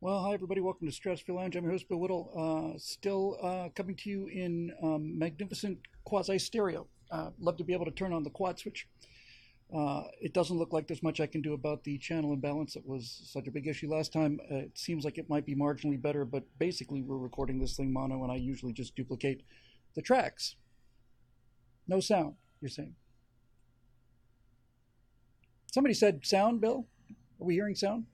Well, hi everybody. Welcome to Stratosphere Lounge. I'm your host, Bill Whittle. Uh, still uh, coming to you in um, magnificent quasi stereo. Uh, love to be able to turn on the quad switch. Uh, it doesn't look like there's much I can do about the channel imbalance. It was such a big issue last time. Uh, it seems like it might be marginally better, but basically we're recording this thing mono, and I usually just duplicate the tracks. No sound. You're saying? Somebody said sound, Bill. Are we hearing sound?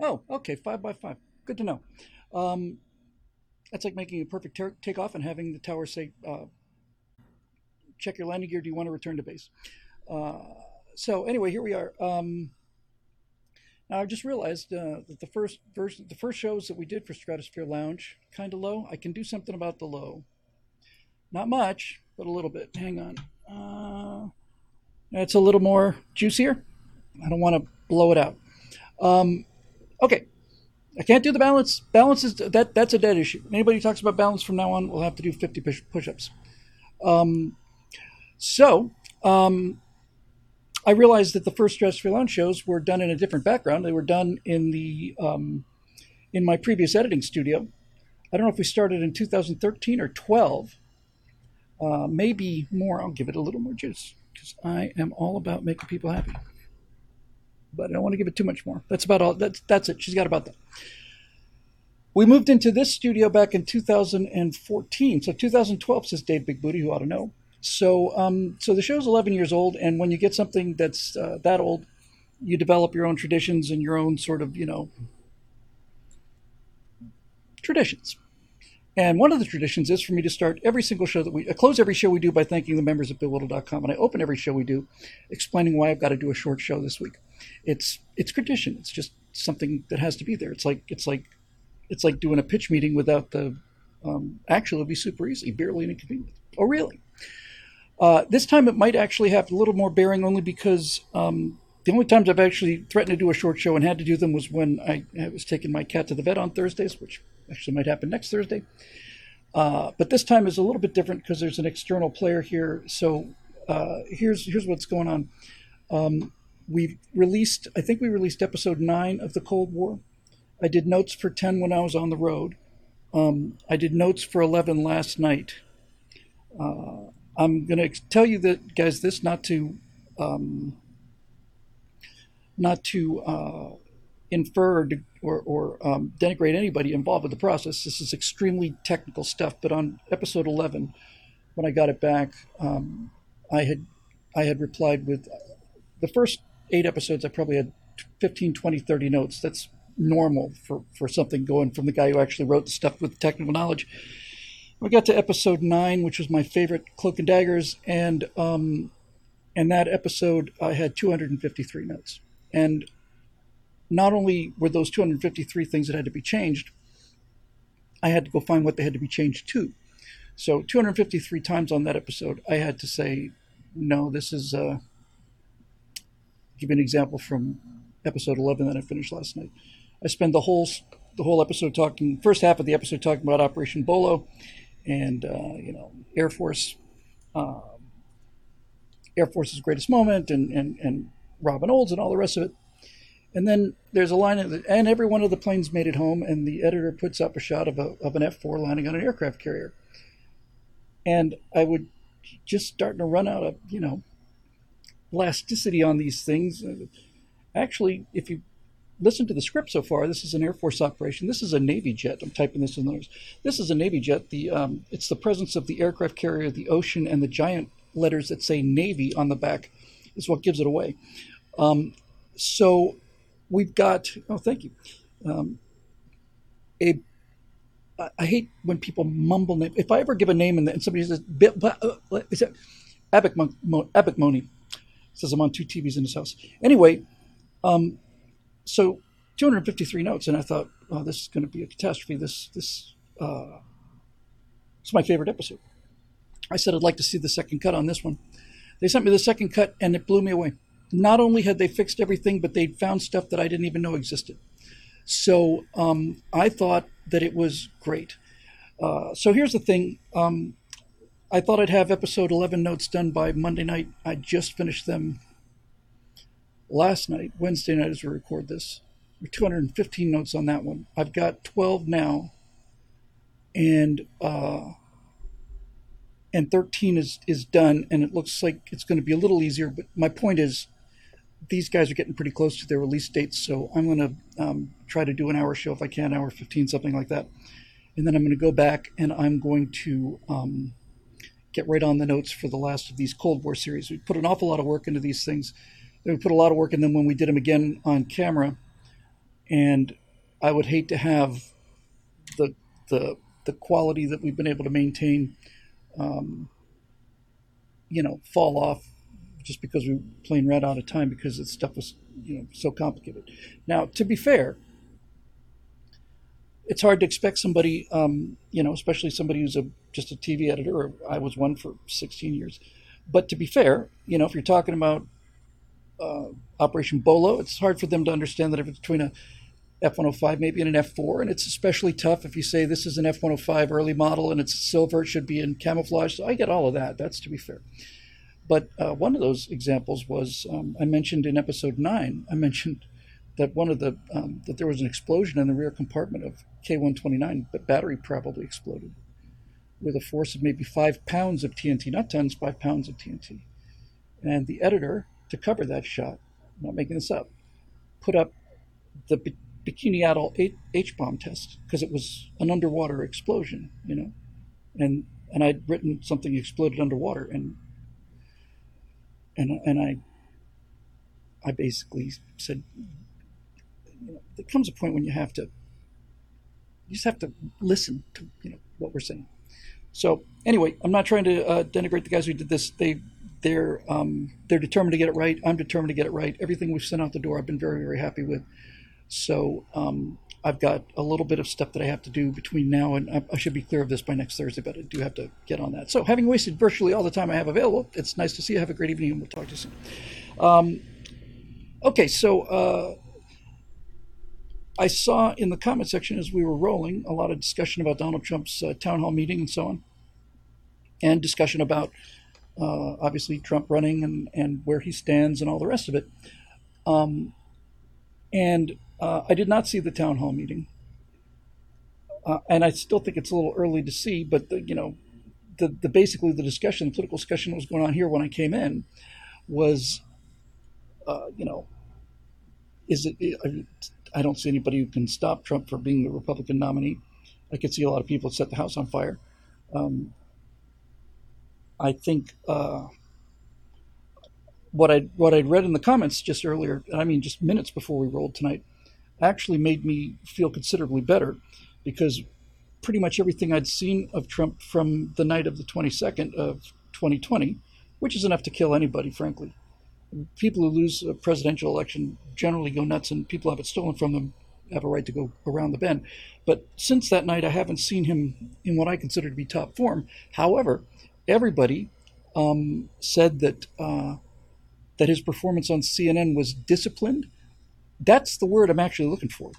Oh, okay, five by five. Good to know. Um, that's like making a perfect ter- takeoff and having the tower say, uh, "Check your landing gear. Do you want to return to base?" Uh, so anyway, here we are. Um, now I just realized uh, that the first version, the first shows that we did for Stratosphere Lounge, kind of low. I can do something about the low. Not much, but a little bit. Hang on. Uh, a little more juicier. I don't want to blow it out. Um, Okay, I can't do the balance. Balance is that that's a dead issue. Anybody who talks about balance from now on, we'll have to do 50 push ups. Um, so um, I realized that the first Stratosphere Lounge shows were done in a different background. They were done in the um, in my previous editing studio. I don't know if we started in 2013 or 12. Uh, maybe more. I'll give it a little more juice because I am all about making people happy but I don't want to give it too much more. That's about all. That's that's it. She's got about that. We moved into this studio back in 2014. So 2012 says Dave Big Booty, who ought to know. So um, so the show's 11 years old, and when you get something that's uh, that old, you develop your own traditions and your own sort of you know traditions. And one of the traditions is for me to start every single show that we I close every show we do by thanking the members at BillWhittle.com, and I open every show we do explaining why I've got to do a short show this week. It's it's tradition. It's just something that has to be there. It's like it's like it's like doing a pitch meeting without the um, actually it'd be super easy, barely an inconvenience. Oh really? Uh, this time it might actually have a little more bearing only because um, the only times I've actually threatened to do a short show and had to do them was when I, I was taking my cat to the vet on Thursdays, which actually might happen next Thursday. Uh, but this time is a little bit different because there's an external player here. So uh, here's here's what's going on. Um, we've released, I think we released episode nine of the Cold War. I did notes for ten when I was on the road. Um, I did notes for eleven last night. Uh, I'm going to tell you that, guys, this not to um, not to uh, infer or, or, um, denigrate anybody involved with the process. This is extremely technical stuff. But on episode 11, when I got it back, um, I had I had replied with the first eight episodes. I probably had 15, 20, 30 notes. That's normal for, for something going from the guy who actually wrote the stuff with technical knowledge. We got to episode nine, which was my favorite, Cloak and Daggers, and um, and that episode I had 253 notes. And not only were those 253 things that had to be changed, I had to go find what they had to be changed to. So 253 times on that episode, I had to say, no, this is. Uh, give you an example from episode 11 that I finished last night. I spend the whole the whole episode talking, first half of the episode talking about Operation Bolo, and uh, you know Air Force, uh, Air Force's greatest moment, and and and Robin Olds and all the rest of it. And then there's a line, the, and every one of the planes made it home, and the editor puts up a shot of, a, of an F 4 landing on an aircraft carrier. And I would just starting to run out of, you know, elasticity on these things. Actually, if you listen to the script so far, this is an Air Force operation. This is a Navy jet. I'm typing this in notes. This is a Navy jet. The um, it's the presence of the aircraft carrier, the ocean, and the giant letters that say Navy on the back is what gives it away. Um, so we've got. Oh, thank you. Um, a I hate when people mumble name. If I ever give a name and, somebody says, uh, "Is it Epic Epic Money?" Says I'm on two TVs in his house. Anyway, um, so 253 notes, and I thought, oh, this is going to be a catastrophe. This this uh, it's my favorite episode. I said I'd like to see the second cut on this one. They sent me the second cut, and it blew me away. Not only had they fixed everything, but they'd found stuff that I didn't even know existed. So um, I thought that it was great. Uh, so here's the thing. Um, I thought I'd have episode 11 notes done by Monday night. I just finished them last night, Wednesday night, as we record this. 215 notes on that one. I've got 12 now, and uh, and 13 is is done, and it looks like it's going to be a little easier. But my point is, these guys are getting pretty close to their release dates, so I'm going to um, try to do an hour show if I can, hour 15, something like that, and then I'm going to go back and I'm going to. Um, get right on the notes for the last of these Cold War series. We put an awful lot of work into these things. We put a lot of work in them when we did them again on camera, and I would hate to have the the the quality that we've been able to maintain, um, you know, fall off just because we playing red out of time because the stuff was you know so complicated. Now, to be fair, it's hard to expect somebody, um, you know, especially somebody who's a just a TV editor. I was one for 16 years. But to be fair, you know, if you're talking about uh, Operation Bolo, it's hard for them to understand that difference between a F-105 maybe and an F4, and it's especially tough if you say this is an F-105 early model and it's silver, it should be in camouflage. So I get all of that. That's to be fair. But uh, one of those examples was um, I mentioned in episode nine. I mentioned that one of the um, that there was an explosion in the rear compartment of K129, but battery probably exploded with a force of maybe five pounds of TNT, not tons, five pounds of TNT. And the editor, to cover that shot, I'm not making this up, put up the B- Bikini Atoll H bomb test because it was an underwater explosion, you know, and and I'd written something exploded underwater, and and and I I basically said, you know, there comes a point when you have to you just have to listen to you know what we're saying. So anyway, I'm not trying to uh, denigrate the guys who did this. They they're um, they're determined to get it right. I'm determined to get it right. Everything we've sent out the door, I've been very very happy with. So um, I've got a little bit of stuff that I have to do between now and I, I, should be clear of this by next Thursday, but I do have to get on that. So having wasted virtually all the time I have available, it's nice to see you. Have a great evening, and we'll talk to you soon. Um, okay, so. Uh, I saw in the comment section as we were rolling a lot of discussion about Donald Trump's uh, town hall meeting and so on, and discussion about uh, obviously Trump running and, and where he stands and all the rest of it. Um, and uh, I did not see the town hall meeting, uh, and I still think it's a little early to see. But the, you know, the, the basically the discussion, the political discussion that was going on here when I came in, was, uh, you know, is it I don't see anybody who can stop Trump from being the Republican nominee. I could see a lot of people set the house on fire. Um, I think uh, what I what I'd read in the comments just earlier, I mean just minutes before we rolled tonight, actually made me feel considerably better because pretty much everything I'd seen of Trump from the night of the 22nd of 2020, which is enough to kill anybody, frankly, people who lose a presidential election generally go nuts, and people have it stolen from them have a right to go around the bend. But since that night, I haven't seen him in what I consider to be top form. However, everybody um, said that uh, that his performance on CNN was disciplined. That's the word I'm actually looking for.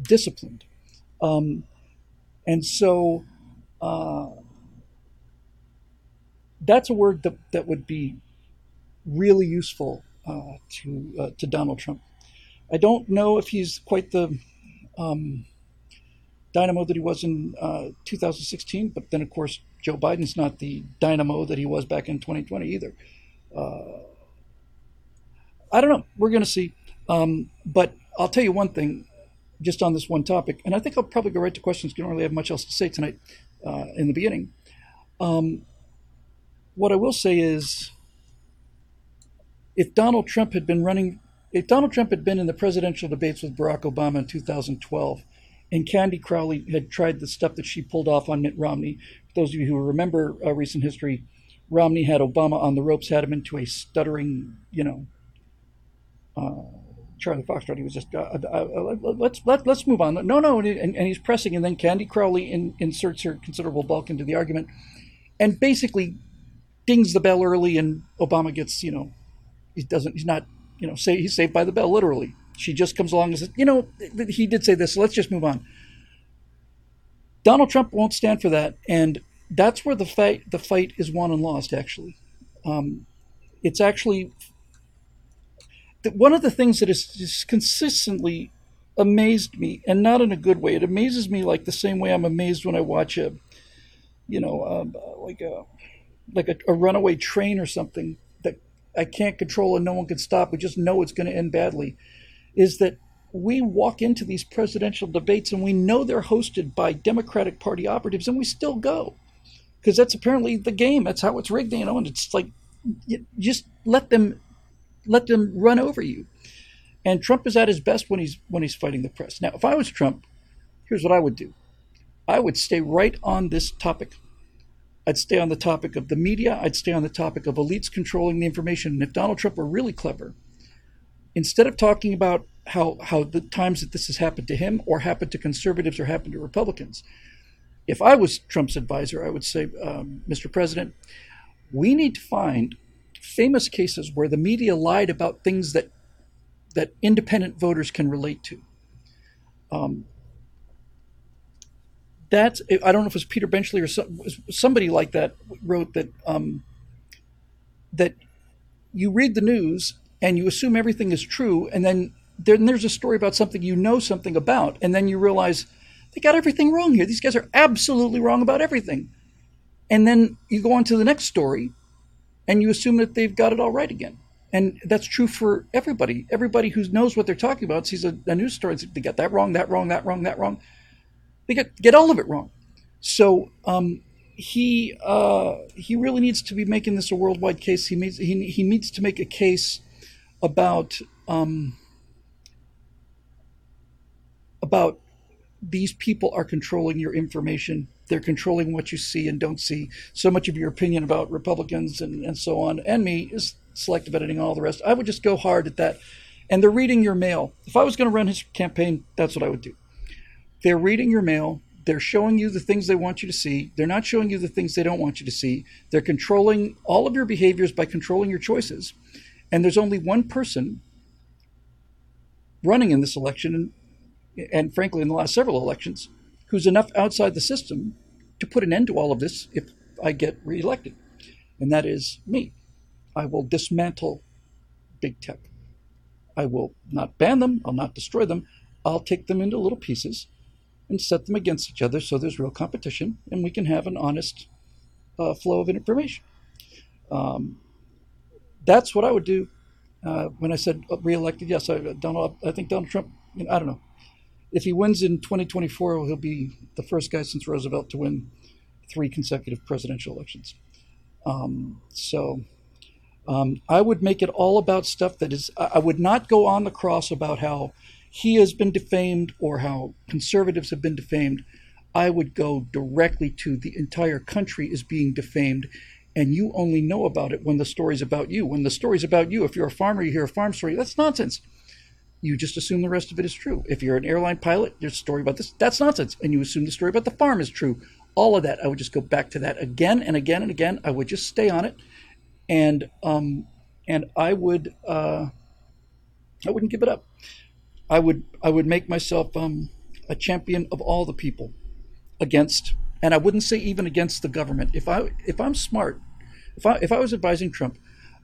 Disciplined. Um, and so uh, that's a word that, that would be really useful uh, to uh, to Donald Trump. I don't know if he's quite the um, dynamo that he was in uh, 2016, but then of course Joe Biden's not the dynamo that he was back in 2020 either. Uh, I don't know. We're going to see. Um, but I'll tell you one thing, just on this one topic, and I think I'll probably go right to questions. You don't really have much else to say tonight uh, in the beginning. Um, what I will say is if Donald Trump had been running, if Donald Trump had been in the presidential debates with Barack Obama in 2012, and Candy Crowley had tried the stuff that she pulled off on Mitt Romney, for those of you who remember uh, recent history, Romney had Obama on the ropes, had him into a stuttering, you know, uh, Charlie Foxtrot. He was just, uh, uh, uh let's let, let's move on. No, no, and, and, he's pressing, and then Candy Crowley in, inserts her considerable bulk into the argument, and basically dings the bell early, and Obama gets, you know, he doesn't he's not you know say he's saved by the bell literally she just comes along and says you know he did say this so let's just move on donald trump won't stand for that and that's where the fight the fight is won and lost. Actually, um, it's actually one of the things that has just consistently amazed me, and not in a good way. It amazes me like the same way I'm amazed when I watch a, you know, um, like a like a, a runaway train or something that I can't control and no one can stop. We just know it's going to end badly. Is that we walk into these presidential debates and we know they're hosted by Democratic Party operatives and we still go because that's apparently the game. That's how it's rigged, you know. And it's like just let them let them run over you. And Trump is at his best when he's when he's fighting the press. Now, if I was Trump, here's what I would do. I would stay right on this topic. I'd stay on the topic of the media. I'd stay on the topic of elites controlling the information. And if Donald Trump were really clever, instead of talking about how how the times that this has happened to him or happened to conservatives or happened to Republicans, if I was Trump's advisor, I would say, um, Mr. President, we need to find famous cases where the media lied about things that that independent voters can relate to. Um, that's I don't know if it was Peter Benchley or somebody like that wrote that um, that you read the news and you assume everything is true, and then then there's a story about something you know something about, and then you realize they got everything wrong here. These guys are absolutely wrong about everything, and then you go on to the next story, and you assume that they've got it all right again. And that's true for everybody. Everybody who knows what they're talking about sees a, a news story. They got that wrong, that wrong, that wrong, that wrong. They get get all of it wrong. So um, he uh, he really needs to be making this a worldwide case. He needs he, he needs to make a case about um, about these people are controlling your information. They're controlling what you see and don't see. So much of your opinion about Republicans and, and so on, and me, is selective editing, all the rest. I would just go hard at that. And they're reading your mail. If I was going to run his campaign, that's what I would do. They're reading your mail. They're showing you the things they want you to see. They're not showing you the things they don't want you to see. They're controlling all of your behaviors by controlling your choices. And there's only one person running in this election, and, and frankly, in the last several elections, who's enough outside the system to put an end to all of this if I get reelected. And that is me. I will dismantle big tech. I will not ban them, I'll not destroy them, I'll take them into little pieces and set them against each other so there's real competition and we can have an honest uh, flow of information. Um, that's what I would do uh, when I said reelected. Yes, I, Donald, I think Donald Trump, you know, I don't know. If he wins in 2024, he'll be the first guy since Roosevelt to win three consecutive presidential elections. Um, so um, I would make it all about stuff that is, I would not go on the cross about how he has been defamed or how conservatives have been defamed. I would go directly to the entire country is being defamed, and you only know about it when the story's about you. When the story's about you, if you're a farmer, you hear a farm story, that's nonsense. You just assume the rest of it is true. If you're an airline pilot, there's a story about this, that's nonsense. And you assume the story about the farm is true. All of that, I would just go back to that again and again and again. I would just stay on it and um, and I would uh, I wouldn't give it up. I would I would make myself um, a champion of all the people against, and I wouldn't say even against the government. If I if I'm smart, if I if I was advising Trump,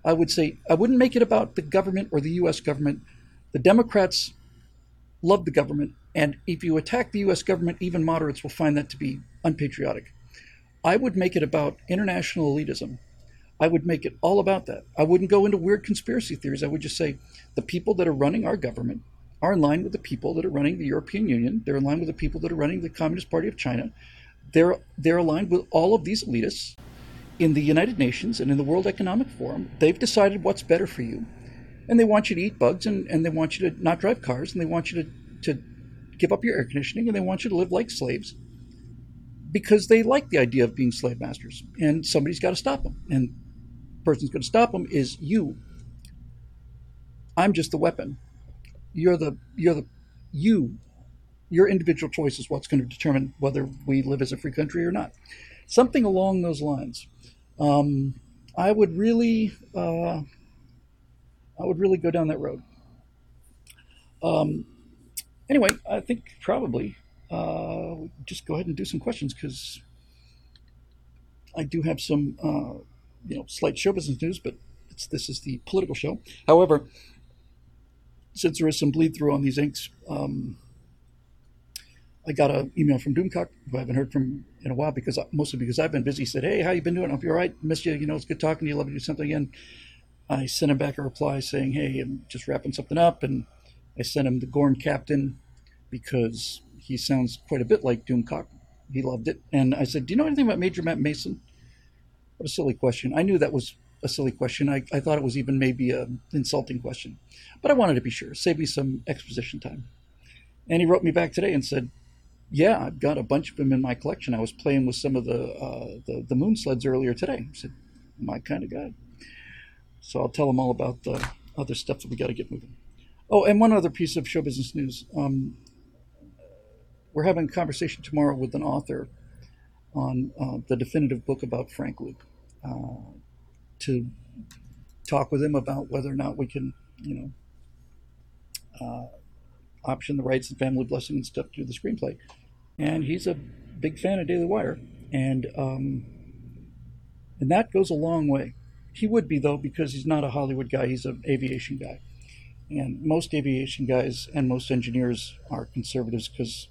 I would say I wouldn't make it about the government or the U.S. government. The Democrats love the government, and if you attack the U.S. government, even moderates will find that to be unpatriotic. I would make it about international elitism I would make it all about that. I wouldn't go into weird conspiracy theories. I would just say the people that are running our government are in line with the people that are running the European Union. They're in line with the people that are running the Communist Party of China. They're they're aligned with all of these elitists in the United Nations and in the World Economic Forum. They've decided what's better for you. And they want you to eat bugs and, and they want you to not drive cars and they want you to, to give up your air conditioning and they want you to live like slaves because they like the idea of being slave masters. And somebody's got to stop them. And the person's going to stop them is you. I'm just the weapon. You're the you're the you. Your individual choice is what's going to determine whether we live as a free country or not. Something along those lines. Um, I would really, uh, I would really go down that road. Um, anyway, I think probably uh, just go ahead and do some questions because I do have some, uh, you know, slight show business news, but this is the political show. However, since there is some bleed through on these inks, um, I got an email from Doomcock, who I haven't heard from in a while because mostly because I've been busy. Said, "Hey, how you been doing? I hope you're all right. Missed you. You know, it's good talking to you. Love to do something again." I sent him back a reply saying, "Hey, I'm just wrapping something up," and I sent him the Gorn Captain because he sounds quite a bit like Doomcock. He loved it, and I said, "Do you know anything about Major Matt Mason?" What a silly question. I knew that was a silly question. I, I thought it was even maybe an insulting question, but I wanted to be sure, save me some exposition time. And he wrote me back today and said, yeah, I've got a bunch of them in my collection. I was playing with some of the uh, the, the moon sleds earlier today. I said, my kind of guy. So I'll tell them all about the other stuff that we got to get moving. Oh, and one other piece of show business news. Um, we're having a conversation tomorrow with an author on uh, the definitive book about Frank Luke uh, to talk with him about whether or not we can, you know, uh, option the rights and family blessing and stuff to the screenplay and he's a big fan of Daily Wire, and um, and that goes a long way. He would be though because he's not a Hollywood guy; he's an aviation guy, and most aviation guys and most engineers are conservatives because,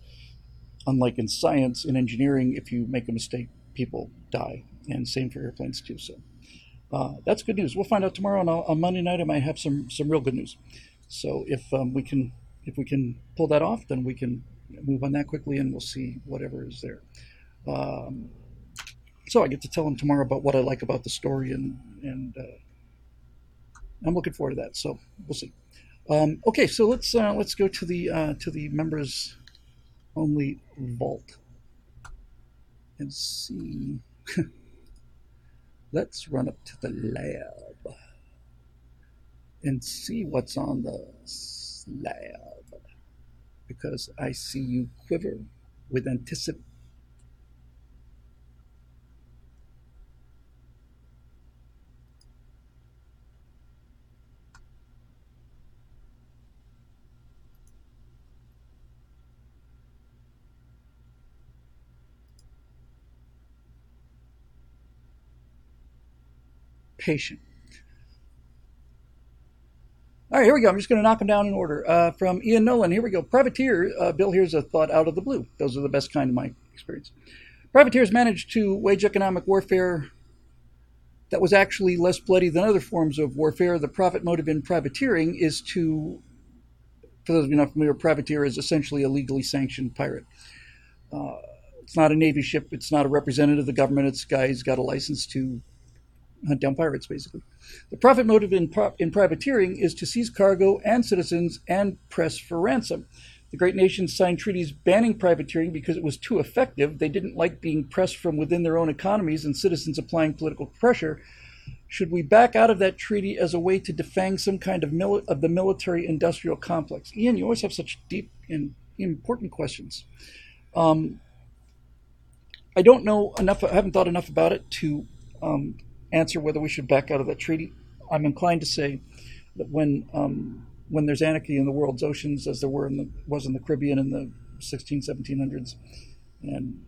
unlike in science, in engineering, if you make a mistake, people die, and same for airplanes too. So. Uh, that's good news. We'll find out tomorrow, and on Monday night I might have some some real good news. So if um, we can if we can pull that off, then we can move on that quickly and we'll see whatever is there. Um, so I get to tell him tomorrow about what I like about the story, and and uh, I'm looking forward to that. So we'll see. Um, okay, so let's uh, let's go to the uh, to the members only vault and see. let's run up to the lab and see what's on the slab because I see you quiver with anticipation. Patient. All right, here we go. I'm just going to knock them down in order. Uh, from Ian Nolan, here we go. Privateer, uh, Bill, here's a thought out of the blue. Those are the best kind of my experience. Privateers managed to wage economic warfare that was actually less bloody than other forms of warfare. The profit motive in privateering is to, for those of you not familiar, privateer is essentially a legally sanctioned pirate. Uh, it's not a Navy ship. It's not a representative of the government. It's a guy who's got a license to hunt down pirates, basically. The profit motive in, in privateering is to seize cargo and citizens and press for ransom. The great nations signed treaties banning privateering because it was too effective. They didn't like being pressed from within their own economies and citizens applying political pressure. Should we back out of that treaty as a way to defang some kind of, mili- of the military industrial complex? Ian, you always have such deep and important questions. Um, I don't know enough, I haven't thought enough about it to um, answer whether we should back out of that treaty. I'm inclined to say that when um, when there's anarchy in the world's oceans, as there were in the, was in the Caribbean in the 16, 1700s, and,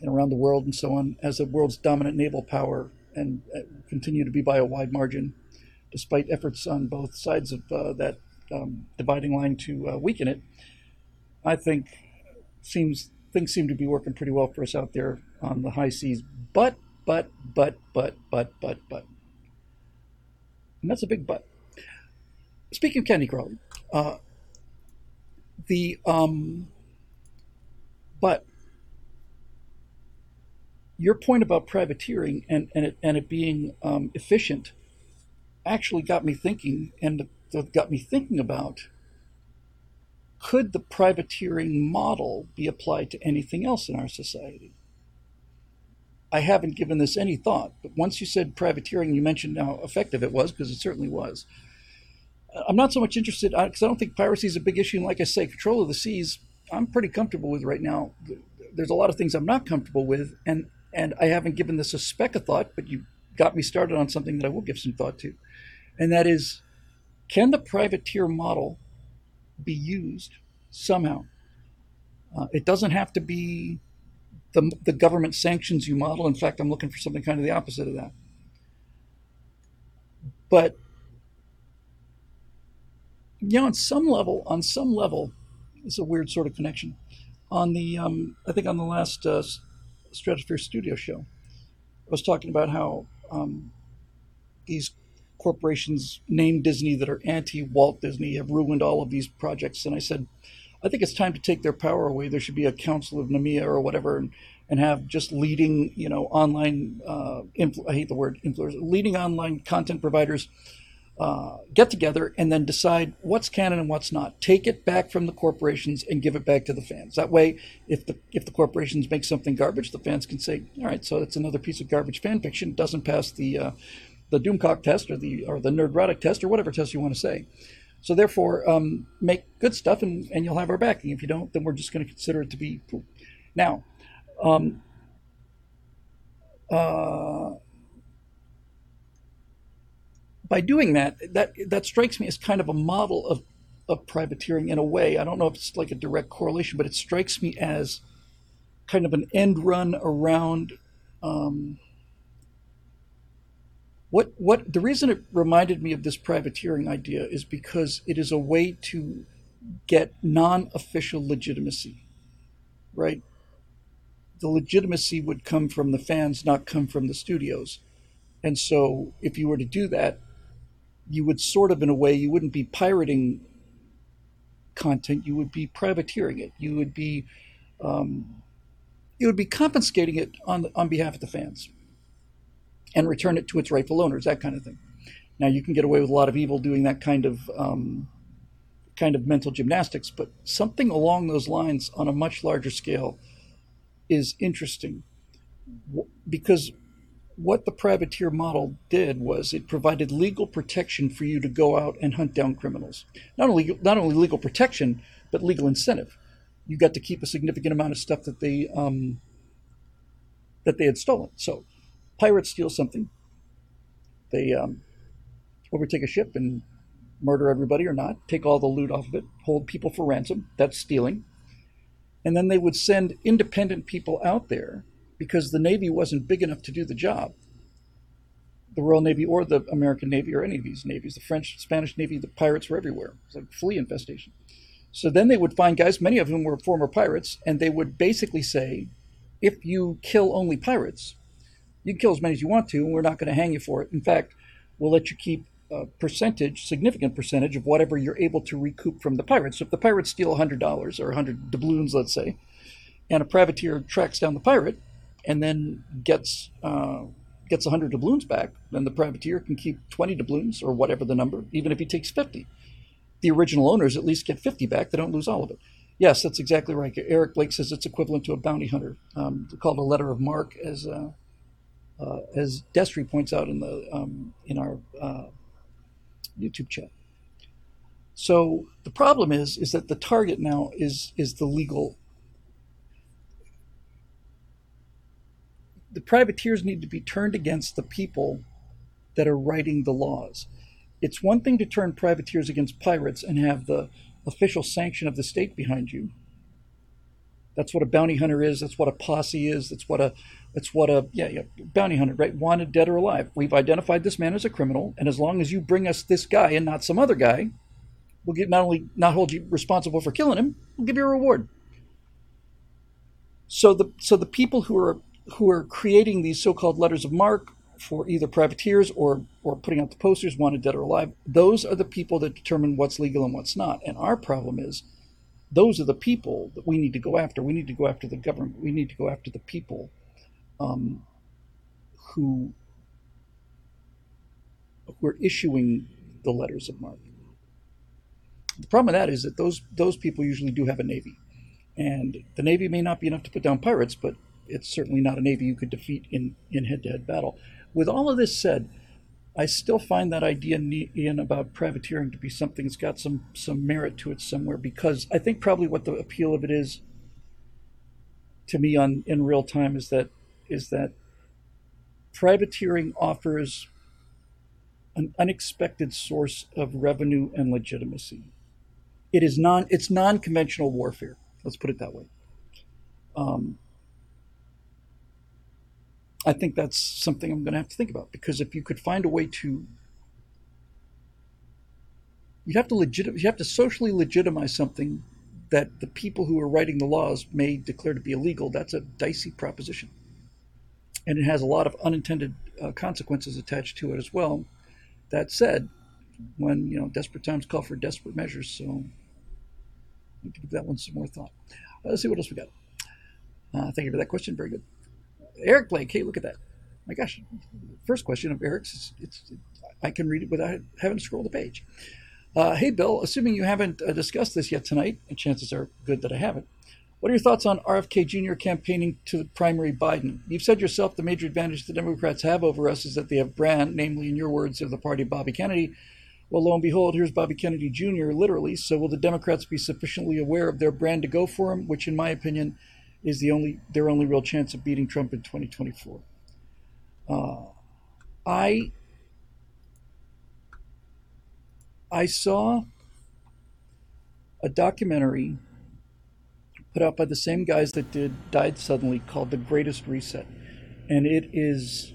and around the world and so on, as the world's dominant naval power and uh, continue to be by a wide margin, despite efforts on both sides of uh, that um, dividing line to uh, weaken it, I think seems things seem to be working pretty well for us out there on the high seas. But but, but, but, but, but, but. And that's a big but. Speaking of Candy Crowley, uh, the, um, but your point about privateering and, and, it, and it being um, efficient actually got me thinking and got me thinking about could the privateering model be applied to anything else in our society? I haven't given this any thought, but once you said privateering, you mentioned how effective it was, because it certainly was. I'm not so much interested, because I don't think piracy is a big issue. And like I say, control of the seas, I'm pretty comfortable with right now. There's a lot of things I'm not comfortable with, and, and I haven't given this a speck of thought, but you got me started on something that I will give some thought to. And that is can the privateer model be used somehow? Uh, it doesn't have to be the, the government sanctions you model. In fact, I'm looking for something kind of the opposite of that. But you know, on some level, on some level, it's a weird sort of connection. On the, um, I think on the last uh, Stratosphere Studio show, I was talking about how um, these corporations named Disney that are anti Walt Disney have ruined all of these projects. And I said, I think it's time to take their power away. There should be a council of NMEA or whatever, and, and have just leading, you know, online. Uh, I hate the word influencers. Leading online content providers uh, get together and then decide what's canon and what's not. Take it back from the corporations and give it back to the fans. That way, if the if the corporations make something garbage, the fans can say, "All right, so it's another piece of garbage fan fiction. It doesn't pass the uh, the Doomcock test or the or the Nerdrotic test or whatever test you want to say." So therefore, um, make good stuff and, and you'll have our backing. If you don't, then we're just going to consider it to be poop. Now, um, uh, by doing that, that that strikes me as kind of a model of, of privateering in a way. I don't know if it's like a direct correlation, but it strikes me as kind of an end run around um, what what the reason it reminded me of this privateering idea is because it is a way to get non-official legitimacy, right? The legitimacy would come from the fans, not come from the studios. And so if you were to do that, you would sort of in a way you wouldn't be pirating content, you would be privateering it. You would be um, you would be confiscating it on on behalf of the fans and return it to its rightful owners, that kind of thing. Now you can get away with a lot of evil doing that kind of um, kind of mental gymnastics, but something along those lines on a much larger scale is interesting because what the privateer model did was it provided legal protection for you to go out and hunt down criminals. Not only not only legal protection, but legal incentive. You got to keep a significant amount of stuff that they um, that they had stolen. So pirates steal something, they um, overtake a ship and murder everybody or not, take all the loot off of it, hold people for ransom. That's stealing. And then they would send independent people out there because the Navy wasn't big enough to do the job. The Royal Navy or the American Navy or any of these navies, the French, Spanish Navy, the pirates were everywhere. It was like flea infestation. So then they would find guys, many of whom were former pirates, and they would basically say, if you kill only pirates, you can kill as many as you want to, and we're not going to hang you for it. In fact, we'll let you keep a percentage, significant percentage of whatever you're able to recoup from the pirates. So if the pirates steal $100 or 100 doubloons, let's say, and a privateer tracks down the pirate and then gets uh, gets 100 doubloons back, then the privateer can keep 20 doubloons or whatever the number, even if he takes 50. The original owners at least get 50 back. They don't lose all of it. Yes, that's exactly right. Eric Blake says it's equivalent to a bounty hunter, um, called a letter of marque, as uh, uh, as Destry points out in the um, in our uh, YouTube chat. So the problem is is that the target now is is the legal. The privateers need to be turned against the people that are writing the laws. It's one thing to turn privateers against pirates and have the official sanction of the state behind you. That's what a bounty hunter is. That's what a posse is. That's what a that's what a yeah, yeah bounty hunter, right? Wanted, dead or alive. We've identified this man as a criminal, and as long as you bring us this guy and not some other guy, we'll get not only not hold you responsible for killing him, we'll give you a reward. So the so the people who are who are creating these so-called letters of marque for either privateers or or putting out the posters, wanted, dead or alive, those are the people that determine what's legal and what's not. And our problem is those are the people that we need to go after. We need to go after the government. We need to go after the people um, who who are issuing the letters of marque. The problem with that is that those those people usually do have a navy, and the navy may not be enough to put down pirates, but it's certainly not a navy you could defeat in in head-to-head battle. With all of this said, I still find that idea, Ian, about privateering to be something that's got some some merit to it somewhere because I think probably what the appeal of it is to me on in real time is that is that privateering offers an unexpected source of revenue and legitimacy. It is non it's non-conventional warfare. Let's put it that way. Um, I think that's something I'm going to have to think about because if you could find a way to, you'd have to legit, you have to socially legitimize something that the people who are writing the laws may declare to be illegal. That's a dicey proposition, and it has a lot of unintended uh, consequences attached to it as well. That said, when you know desperate times call for desperate measures, so give that one some more thought. Uh, let's see what else we got. Uh, thank you for that question. Very good. Eric Blake, hey, look at that. My gosh, first question of Eric's is it's, I can read it without having to scroll the page. Uh, hey, Bill, assuming you haven't uh, discussed this yet tonight, and chances are good that I haven't, what are your thoughts on RFK Jr. campaigning to primary Biden? You've said yourself the major advantage the Democrats have over us is that they have brand, namely, in your words, of the party Bobby Kennedy. Well, lo and behold, here's Bobby Kennedy Jr., literally. So, will the Democrats be sufficiently aware of their brand to go for him, which, in my opinion, is the only their only real chance of beating Trump in 2024. Uh, I I saw a documentary put out by the same guys that did Died Suddenly called The Greatest Reset, and it is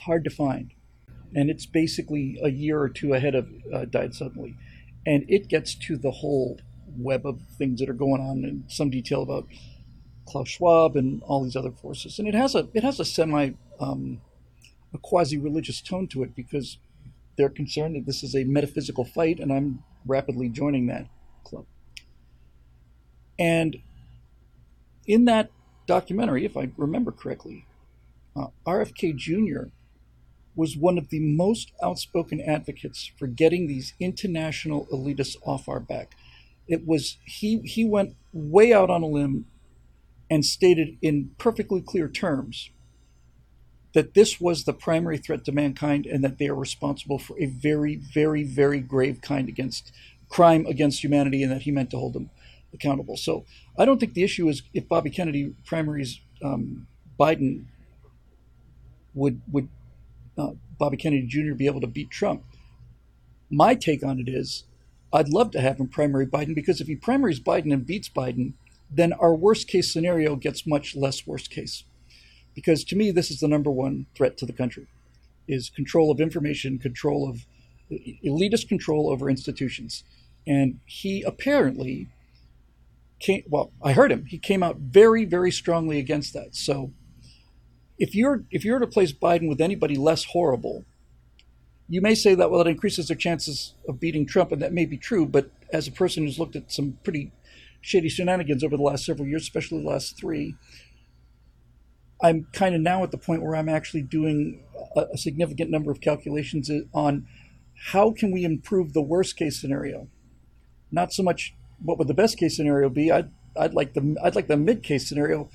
hard to find, and it's basically a year or two ahead of uh, Died Suddenly, and it gets to the whole web of things that are going on and some detail about Klaus Schwab and all these other forces. And it has a it has a semi um, a quasi religious tone to it because they're concerned that this is a metaphysical fight, and I'm rapidly joining that club. And in that documentary, if I remember correctly, uh, RFK Jr. was one of the most outspoken advocates for getting these international elitists off our back it was he he went way out on a limb and stated in perfectly clear terms that this was the primary threat to mankind and that they are responsible for a very very very grave kind against crime against humanity and that he meant to hold them accountable. So i don't think the issue is if bobby kennedy primaries um, biden would would uh, bobby kennedy jr be able to beat trump? My take on it is I'd love to have him primary Biden because if he primaries Biden and beats Biden, then our worst case scenario gets much less worst case. Because to me, this is the number one threat to the country is control of information, control of elitist control over institutions. And he apparently came, well, I heard him. He came out very, very strongly against that. So if you're if you're to place Biden with anybody less horrible, you may say that well it increases their chances of beating Trump, and that may be true. But as a person who's looked at some pretty shady shenanigans over the last several years, especially the last three, I'm kind of now at the point where I'm actually doing a, a significant number of calculations on how can we improve the worst case scenario, not so much what would the best case scenario be. I'd I'd like the I'd like the mid case scenario.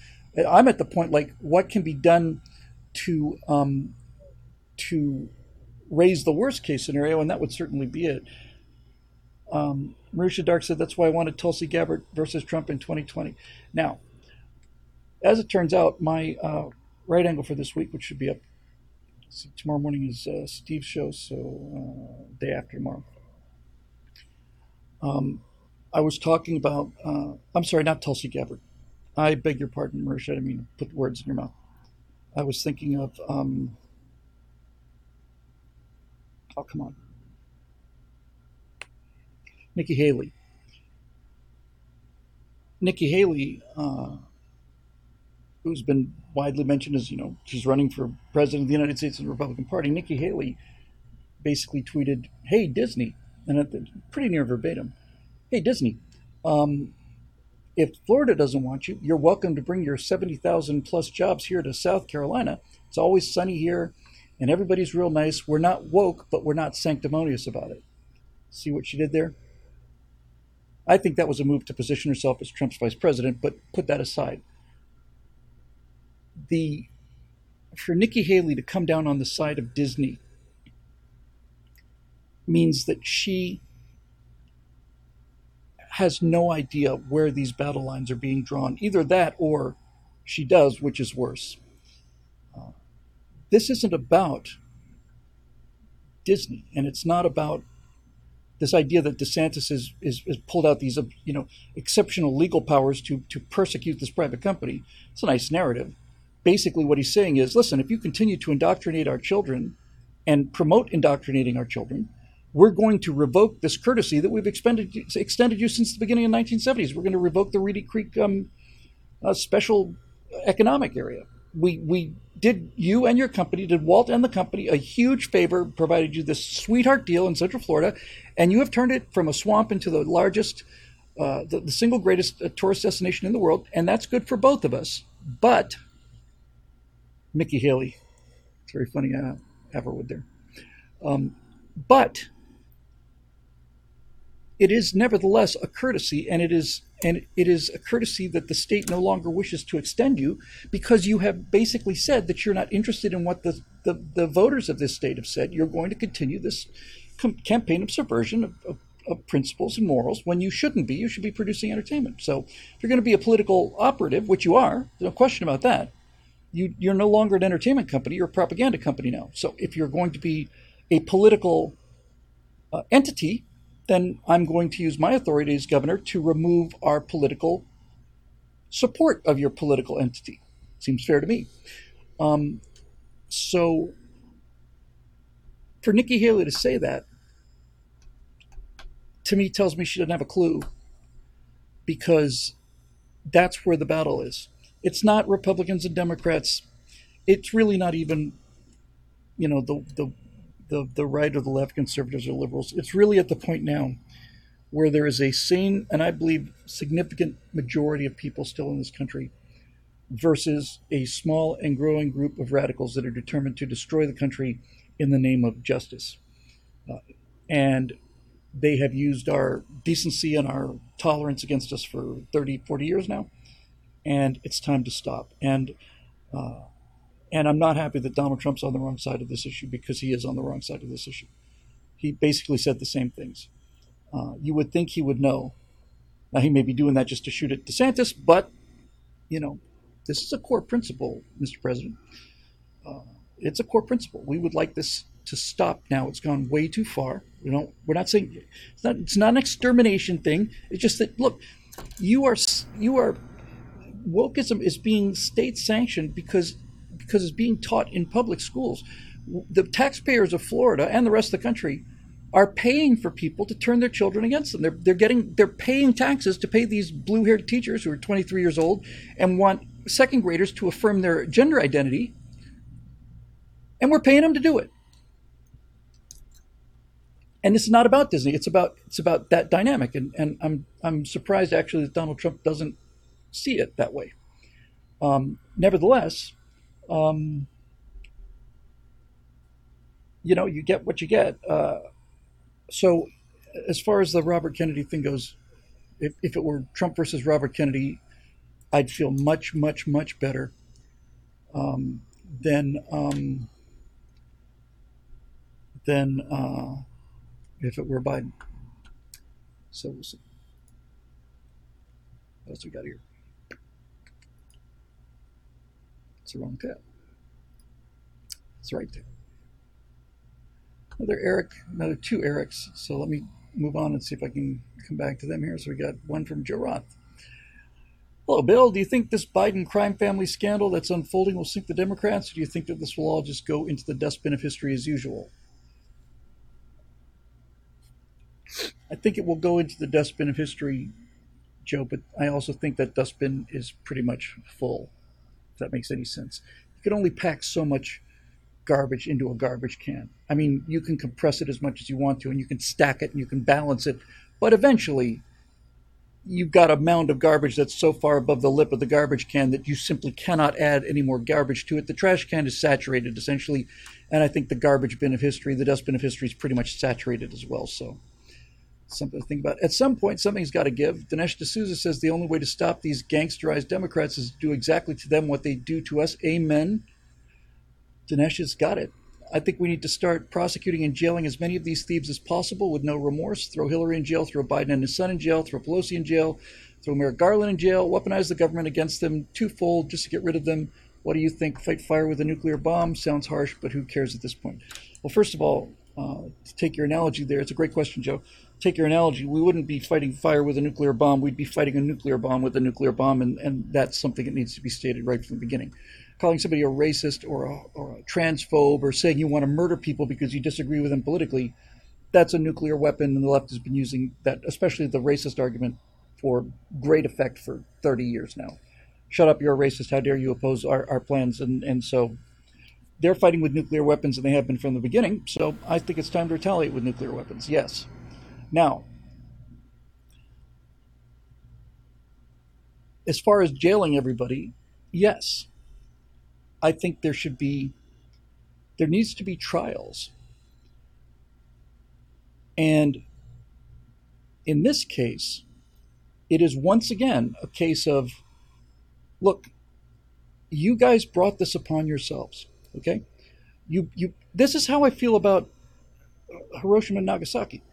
I'm at the point like what can be done to um, to raise the worst case scenario, and that would certainly be it. Um, Marusha Dark said that's why I wanted Tulsi Gabbard versus Trump in 2020. Now, as it turns out, my uh, right angle for this week, which should be up see, tomorrow morning, is uh, Steve's show, so uh, day after tomorrow. Um, I was talking about, uh, I'm sorry, not Tulsi Gabbard. I beg your pardon, Marusha. I didn't mean to put words in your mouth. I was thinking of um, Oh, come on. Nikki Haley. Nikki Haley, uh, who's been widely mentioned as, you know, she's running for president of the United States in the Republican Party. Nikki Haley basically tweeted, Hey, Disney, and at pretty near verbatim, Hey, Disney, um, if Florida doesn't want you, you're welcome to bring your 70,000 plus jobs here to South Carolina. It's always sunny here and everybody's real nice. We're not woke, but we're not sanctimonious about it. See what she did there? I think that was a move to position herself as Trump's vice president, but put that aside. The for Nikki Haley to come down on the side of Disney means that she has no idea where these battle lines are being drawn. Either that or she does, which is worse. This isn't about Disney, and it's not about this idea that DeSantis is, is, is, pulled out these you know exceptional legal powers to to persecute this private company. It's a nice narrative, basically what he's saying is listen, if you continue to indoctrinate our children and promote indoctrinating our children, we're going to revoke this courtesy that we've extended, extended you since the beginning of the 1970s. We're going to revoke the Reedy Creek um, uh, special economic area. We, we did, you and your company, did Walt and the company a huge favor, provided you this sweetheart deal in Central Florida, and you have turned it from a swamp into the largest, uh, the, the single greatest uh, tourist destination in the world, and that's good for both of us. But, Nikki Haley, it's very funny, uh, Haverwood there. Um, but it is nevertheless a courtesy, and it is and it is a courtesy that the state no longer wishes to extend you because you have basically said that you're not interested in what the, the, the voters of this state have said. You're going to continue this com- campaign of subversion of, of, of, principles and morals when you shouldn't be. You should be producing entertainment. So if you're going to be a political operative, which you are, no question about that, you, you're no longer an entertainment company, you're a propaganda company now. So if you're going to be a political uh, entity, then I'm going to use my authority as governor to remove our political support of your political entity. Seems fair to me. Um, so for Nikki Haley to say that, to me, tells me she doesn't have a clue because that's where the battle is. It's not Republicans and Democrats. It's really not even, you know, the, the the, the right or the left, conservatives or liberals. It's really at the point now where there is a sane and I believe significant majority of people still in this country versus a small and growing group of radicals that are determined to destroy the country in the name of justice. Uh, and they have used our decency and our tolerance against us for 30, 40 years now. And it's time to stop. And uh, and I'm not happy that Donald Trump's on the wrong side of this issue because he is on the wrong side of this issue. He basically said the same things. Uh, you would think he would know. Now, he may be doing that just to shoot at DeSantis, but, you know, this is a core principle, Mr. President. Uh, it's a core principle. We would like this to stop now. It's gone way too far. We don't. We're not saying it's not. It's not an extermination thing. It's just that look, you are you are wokeism is being state sanctioned because because it's being taught in public schools. The taxpayers of Florida and the rest of the country are paying for people to turn their children against them. They're, they're getting they're paying taxes to pay these blue-haired teachers who are 23 years old and want second graders to affirm their gender identity. And we're paying them to do it. And this is not about Disney. It's about it's about that dynamic. And, and I'm I'm surprised actually that Donald Trump doesn't see it that way. Um, nevertheless, um, you know, you get what you get. Uh, so, as far as the Robert Kennedy thing goes, if, if it were Trump versus Robert Kennedy, I'd feel much, much, much better um, than um, than uh, if it were Biden. So, we'll see. What else we got here? It's the wrong tab. It's right there. Another Eric, another two Erics. So let me move on and see if I can come back to them here. So we got one from Joe Roth. Hello, Bill. Do you think this Biden crime family scandal that's unfolding will sink the Democrats, or do you think that this will all just go into the dustbin of history as usual? I think it will go into the dustbin of history, Joe, but I also think that dustbin is pretty much full that makes any sense. You can only pack so much garbage into a garbage can. I mean, you can compress it as much as you want to, and you can stack it and you can balance it, but eventually you've got a mound of garbage that's so far above the lip of the garbage can that you simply cannot add any more garbage to it. The trash can is saturated essentially, and I think the garbage bin of history, the dustbin of history, is pretty much saturated as well. So something to think about. At some point, something's got to give. Dinesh D'Souza says the only way to stop these gangsterized Democrats is to do exactly to them what they do to us. Amen. Dinesh has got it. I think we need to start prosecuting and jailing as many of these thieves as possible with no remorse. Throw Hillary in jail, throw Biden and his son in jail, throw Pelosi in jail, throw Merrick Garland in jail, weaponize the government against them twofold just to get rid of them. What do you think? Fight fire with a nuclear bomb? Sounds harsh, but who cares at this point? Well, first of all, uh, to take your analogy there, it's a great question, Joe take your analogy, we wouldn't be fighting fire with a nuclear bomb. We'd be fighting a nuclear bomb with a nuclear bomb, and, and that's something that needs to be stated right from the beginning. calling somebody a racist or a, or a transphobe or saying you want to murder people because you disagree with them politically, that's a nuclear weapon, and the left has been using that, especially the racist argument, for great effect for 30 years now. Shut up, you're a racist. How dare you oppose our, our plans? And, and so they're fighting with nuclear weapons, and they have been from the beginning. So I think it's time to retaliate with nuclear weapons, yes. Now, as far as jailing everybody, yes. I think there should be, there needs to be trials. And in this case, it is once again a case of look, you guys brought this upon yourselves. Okay? You, you, this is how I feel about Hiroshima and Nagasaki.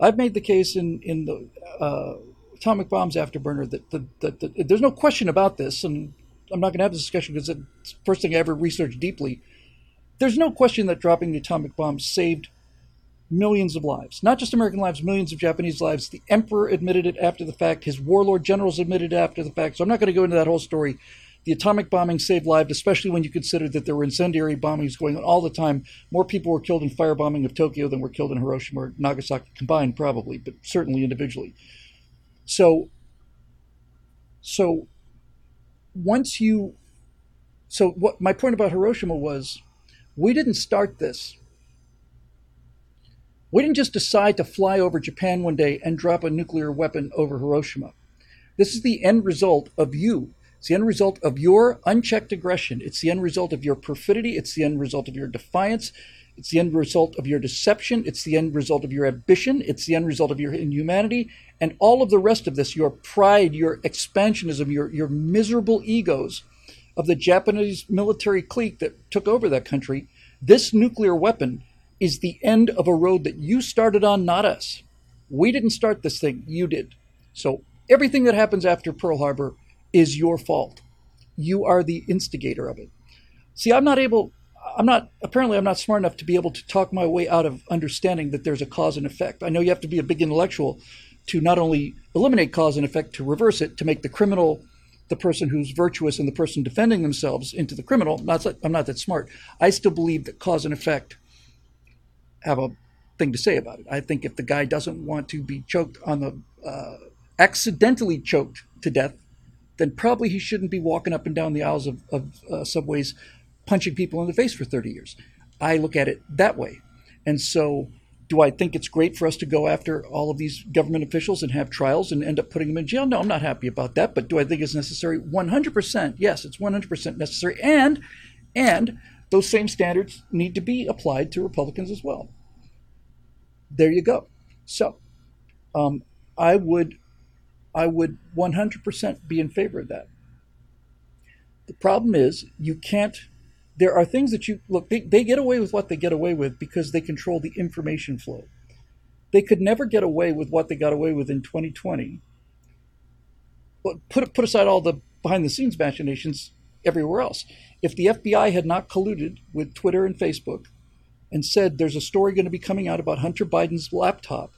I've made the case in, in the uh, atomic bombs afterburner that, that, that, that there's no question about this, and I'm not going to have this discussion because it's the first thing I ever researched deeply. There's no question that dropping the atomic bomb saved millions of lives, not just American lives, millions of Japanese lives. The emperor admitted it after the fact. His warlord generals admitted it after the fact. So I'm not going to go into that whole story. The atomic bombing saved lives, especially when you consider that there were incendiary bombings going on all the time. More people were killed in firebombing of Tokyo than were killed in Hiroshima or Nagasaki combined, probably, but certainly individually. So, so once you, so what my point about Hiroshima was, we didn't start this. We didn't just decide to fly over Japan one day and drop a nuclear weapon over Hiroshima. This is the end result of you. It's the end result of your unchecked aggression. It's the end result of your perfidy. It's the end result of your defiance. It's the end result of your deception. It's the end result of your ambition. It's the end result of your inhumanity. And all of the rest of this, your pride, your expansionism, your, your miserable egos of the Japanese military clique that took over that country, this nuclear weapon is the end of a road that you started on, not us. We didn't start this thing, you did. So everything that happens after Pearl Harbor is your fault. You are the instigator of it. See, I'm not able, I'm not, apparently, I'm not smart enough to be able to talk my way out of understanding that there's a cause and effect. I know you have to be a big intellectual to not only eliminate cause and effect, to reverse it, to make the criminal the person who's virtuous and the person defending themselves into the criminal. Not that, I'm not that smart. I still believe that cause and effect have a thing to say about it. I think if the guy doesn't want to be choked on the uh, accidentally choked to death, then probably he shouldn't be walking up and down the aisles of, of uh, subways punching people in the face for 30 years. I look at it that way. And so, do I think it's great for us to go after all of these government officials and have trials and end up putting them in jail? No, I'm not happy about that. But do I think it's necessary? 100%. Yes, it's 100% necessary. And, and those same standards need to be applied to Republicans as well. There you go. So, um, I would, I would 100% be in favor of that. The problem is you can't. There are things that you look. They, they get away with what they get away with because they control the information flow. They could never get away with what they got away with in 2020. But put put aside all the behind the scenes machinations everywhere else. If the FBI had not colluded with Twitter and Facebook and said there's a story going to be coming out about Hunter Biden's laptop,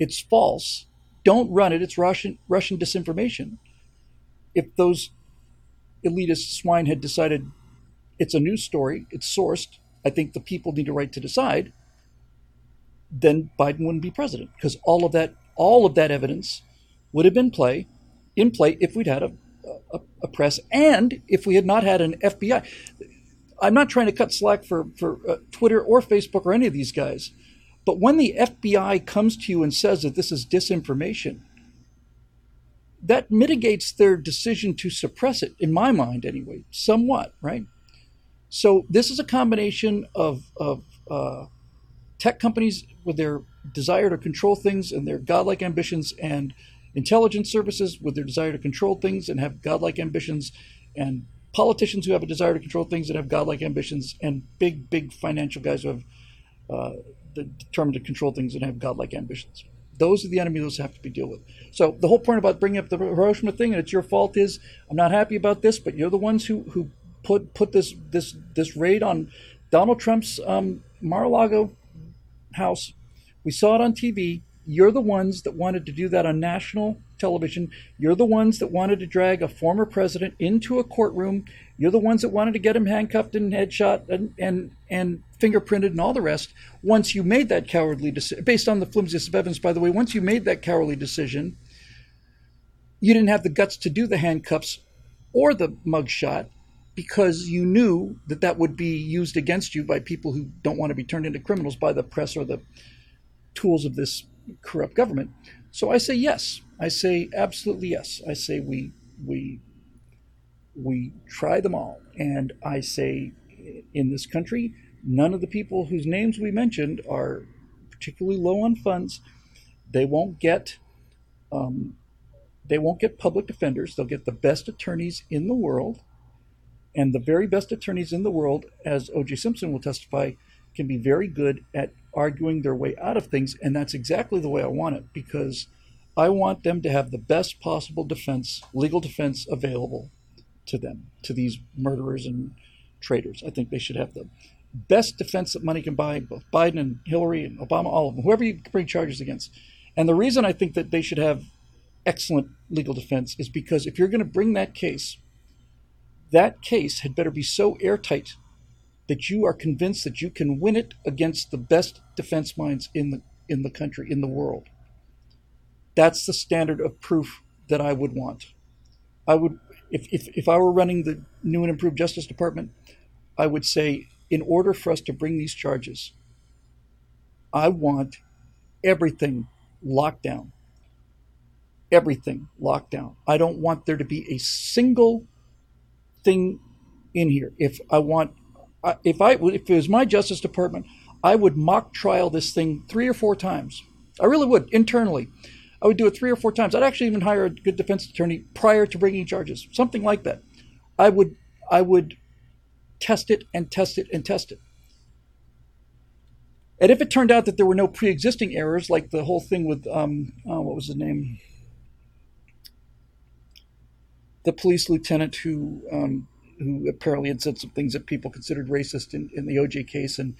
it's false. Don't run it. It's Russian Russian disinformation. If those elitist swine had decided it's a news story, it's sourced, I think the people need a right to decide, then Biden wouldn't be president because all of that all of that evidence would have been play in play if we'd had a a, a, press, and if we had not had an FBI. I'm not trying to cut slack for, for uh, Twitter or Facebook or any of these guys, but when the FBI comes to you and says that this is disinformation, that mitigates their decision to suppress it, in my mind anyway, somewhat, right? So this is a combination of, of uh, tech companies with their desire to control things and their godlike ambitions and intelligence services with their desire to control things and have godlike ambitions, and politicians who have a desire to control things and have godlike ambitions, and big, big financial guys who have uh, determined to control things and have godlike ambitions. Those are the enemies those have to be dealt with. So the whole point about bringing up the Hiroshima thing and it's your fault is I'm not happy about this, but you're the ones who who put put this this this raid on Donald Trump's um, Mar-a-Lago house. We saw it on TV you're the ones that wanted to do that on national television. You're the ones that wanted to drag a former president into a courtroom. You're the ones that wanted to get him handcuffed and headshot and and, and fingerprinted and all the rest. Once you made that cowardly decision, based on the flimsiest of evidence, by the way, once you made that cowardly decision, you didn't have the guts to do the handcuffs or the mugshot because you knew that that would be used against you by people who don't want to be turned into criminals by the press or the tools of this corrupt government. So I say yes. I say absolutely yes. I say we we we try them all, and I say in this country, none of the people whose names we mentioned are particularly low on funds. They won't get um, they won't get public defenders. They'll get the best attorneys in the world, and the very best attorneys in the world, as O.J. Simpson will testify, can be very good at arguing their way out of things. And that's exactly the way I want it because I want them to have the best possible defense, legal defense available to them, to these murderers and traitors. I think they should have the best defense that money can buy, both Biden and Hillary and Obama, all of them, whoever you bring charges against. And the reason I think that they should have excellent legal defense is because if you're going to bring that case, that case had better be so airtight that you are convinced that you can win it against the best defense minds in the in the country in the world that's the standard of proof that i would want i would if, if, if i were running the new and improved justice department i would say in order for us to bring these charges i want everything locked down everything locked down i don't want there to be a single thing in here if i want if I if it was my Justice Department, I would mock trial this thing three or four times. I really would internally. I would do it three or four times. I'd actually even hire a good defense attorney prior to bringing charges, something like that. I would I would test it and test it and test it. And if it turned out that there were no pre-existing errors, like the whole thing with um, oh, what was his name, the police lieutenant who um, who apparently had said some things that people considered racist in, in the OJ case, and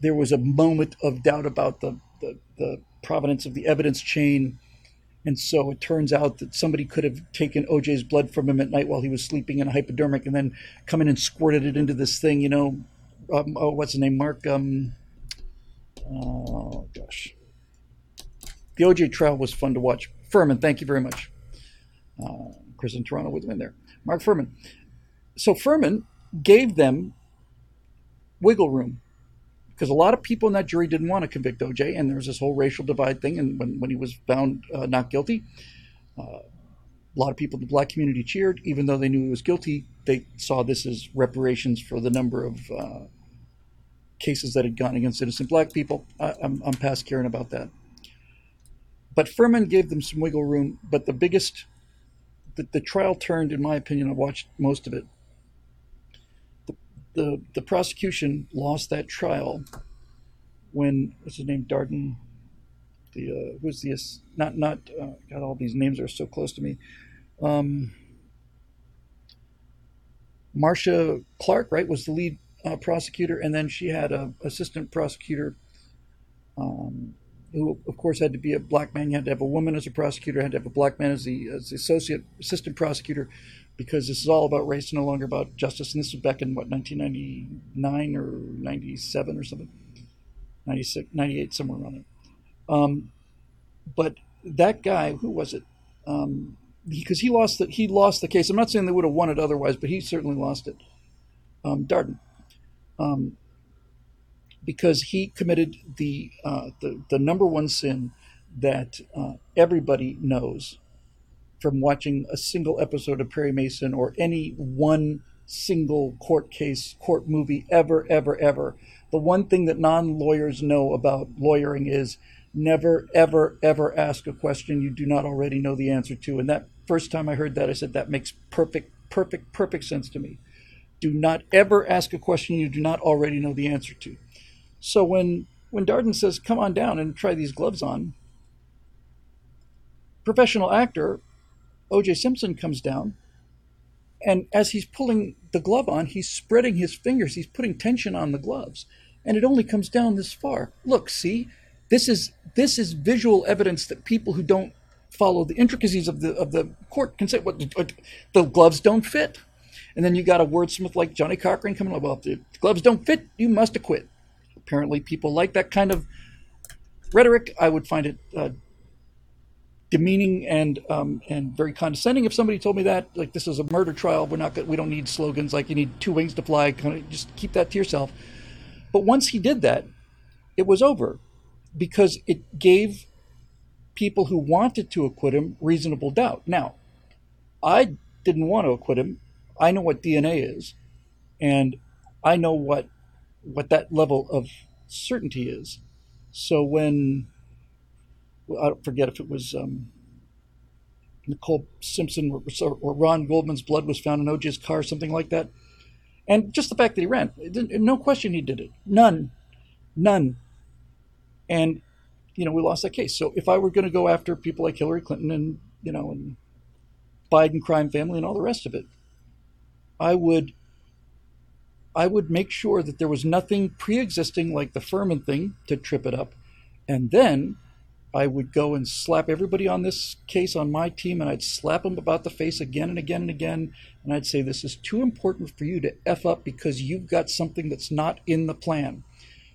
there was a moment of doubt about the, the, the provenance of the evidence chain. And so it turns out that somebody could have taken OJ's blood from him at night while he was sleeping in a hypodermic and then come in and squirted it into this thing, you know. Um, oh, what's the name? Mark. Um, oh, gosh. The OJ trial was fun to watch. Fuhrman, thank you very much. Uh, Chris in Toronto with him in there. Mark Fuhrman so Fuhrman gave them wiggle room because a lot of people in that jury didn't want to convict OJ, and there was this whole racial divide thing. And when, when he was found uh, not guilty, uh, a lot of people in the black community cheered, even though they knew he was guilty. They saw this as reparations for the number of uh, cases that had gone against innocent black people. I, I'm, I'm past caring about that. But Fuhrman gave them some wiggle room. But the biggest, the, the trial turned, in my opinion, I watched most of it the the prosecution lost that trial when what's his name Darden? The uh, who's the not not uh, God all these names are so close to me. Um, Marcia Clark right was the lead uh, prosecutor and then she had a assistant prosecutor um, who of course had to be a black man. You had to have a woman as a prosecutor had to have a black man as the, as the associate assistant prosecutor because this is all about race, no longer about justice. And this was back in what 1999 or 97 or something, 96, 98, somewhere around there. Um, but that guy, who was it? Um, because he lost the he lost the case. I'm not saying they would have won it otherwise, but he certainly lost it. Um, Darden, um, because he committed the, uh, the the number one sin that uh, everybody knows from watching a single episode of Perry Mason or any one single court case, court movie ever, ever, ever. The one thing that non lawyers know about lawyering is never, ever, ever ask a question you do not already know the answer to. And that first time I heard that, I said, that makes perfect, perfect, perfect sense to me. Do not ever ask a question you do not already know the answer to. So when when Darden says, "Come on down and try these gloves on," professional actor O.J. Simpson comes down, and as he's pulling the glove on, he's spreading his fingers. He's putting tension on the gloves, and it only comes down this far. Look, see, this is this is visual evidence that people who don't follow the intricacies of the of the court can say What the gloves don't fit, and then you got a wordsmith like Johnnie Cochran coming up. Well, if the gloves don't fit, you must acquit. Apparently, people like that kind of rhetoric. I would find it uh, demeaning and um, and very condescending. If somebody told me that, like this is a murder trial, we're not we don't need slogans like you need two wings to fly. Kind of just keep that to yourself. But once he did that, it was over because it gave people who wanted to acquit him reasonable doubt. Now, I didn't want to acquit him. I know what DNA is, and I know what what that level of certainty is. So when I forget if it was um, Nicole Simpson or, or, Ron Goldman's blood was found in OJ's car, something like that, and just the fact that he ran, no question he did it, none, none, and you know we lost that case. So if I were going to go after people like Hillary Clinton and you know and Biden crime family and all the rest of it, I would I would make sure that there was nothing pre-existing like the Fuhrman thing to trip it up, and then I would go and slap everybody on this case on my team, and I'd slap them about the face again and again and again, and I'd say this is too important for you to f up because you've got something that's not in the plan.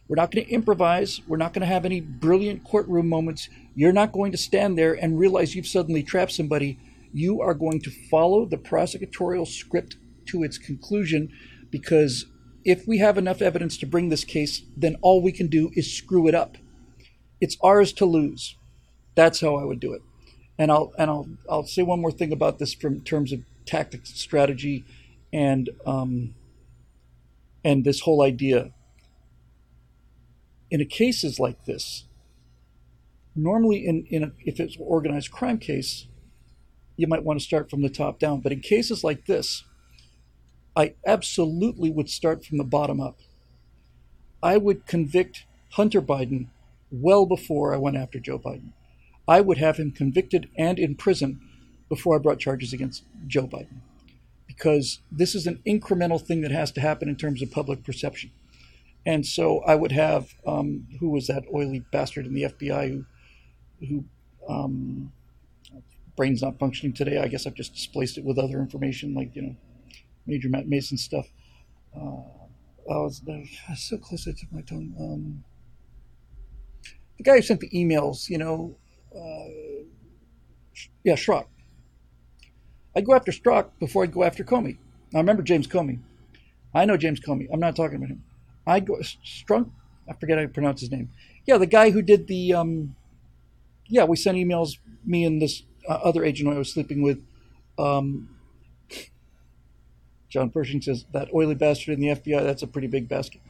We're not going to improvise. We're not going to have any brilliant courtroom moments. You're not going to stand there and realize you've suddenly trapped somebody. You are going to follow the prosecutorial script to its conclusion because if we have enough evidence to bring this case, then all we can do is screw it up. It's ours to lose. That's how I would do it. And I'll and I'll I'll say one more thing about this from terms of tactics, strategy, and um, and this whole idea. In cases like this, normally in, in a, if it's an organized crime case, you might want to start from the top down. But in cases like this, I absolutely would start from the bottom up. I would convict Hunter Biden well before I went after Joe Biden. I would have him convicted and in prison before I brought charges against Joe Biden. Because this is an incremental thing that has to happen in terms of public perception. And so I would have, um, who was that oily bastard in the FBI who, who um, brain's not functioning today. I guess I've just displaced it with other information like, you know, Major Matt Mason stuff. Uh, I was, I was so close to my tongue. Um, the guy who sent the emails, you know, uh, yeah, Strzok. I'd go after Strzok before I'd go after Comey. Now remember James Comey. I know James Comey. I'm not talking about him. I'd go Strunk. I forget how to pronounce his name. Yeah, the guy who did the. Um, yeah, we sent emails. Me and this uh, other agent I was sleeping with. Um, John Pershing says that oily bastard in the FBI, that's a pretty big basket.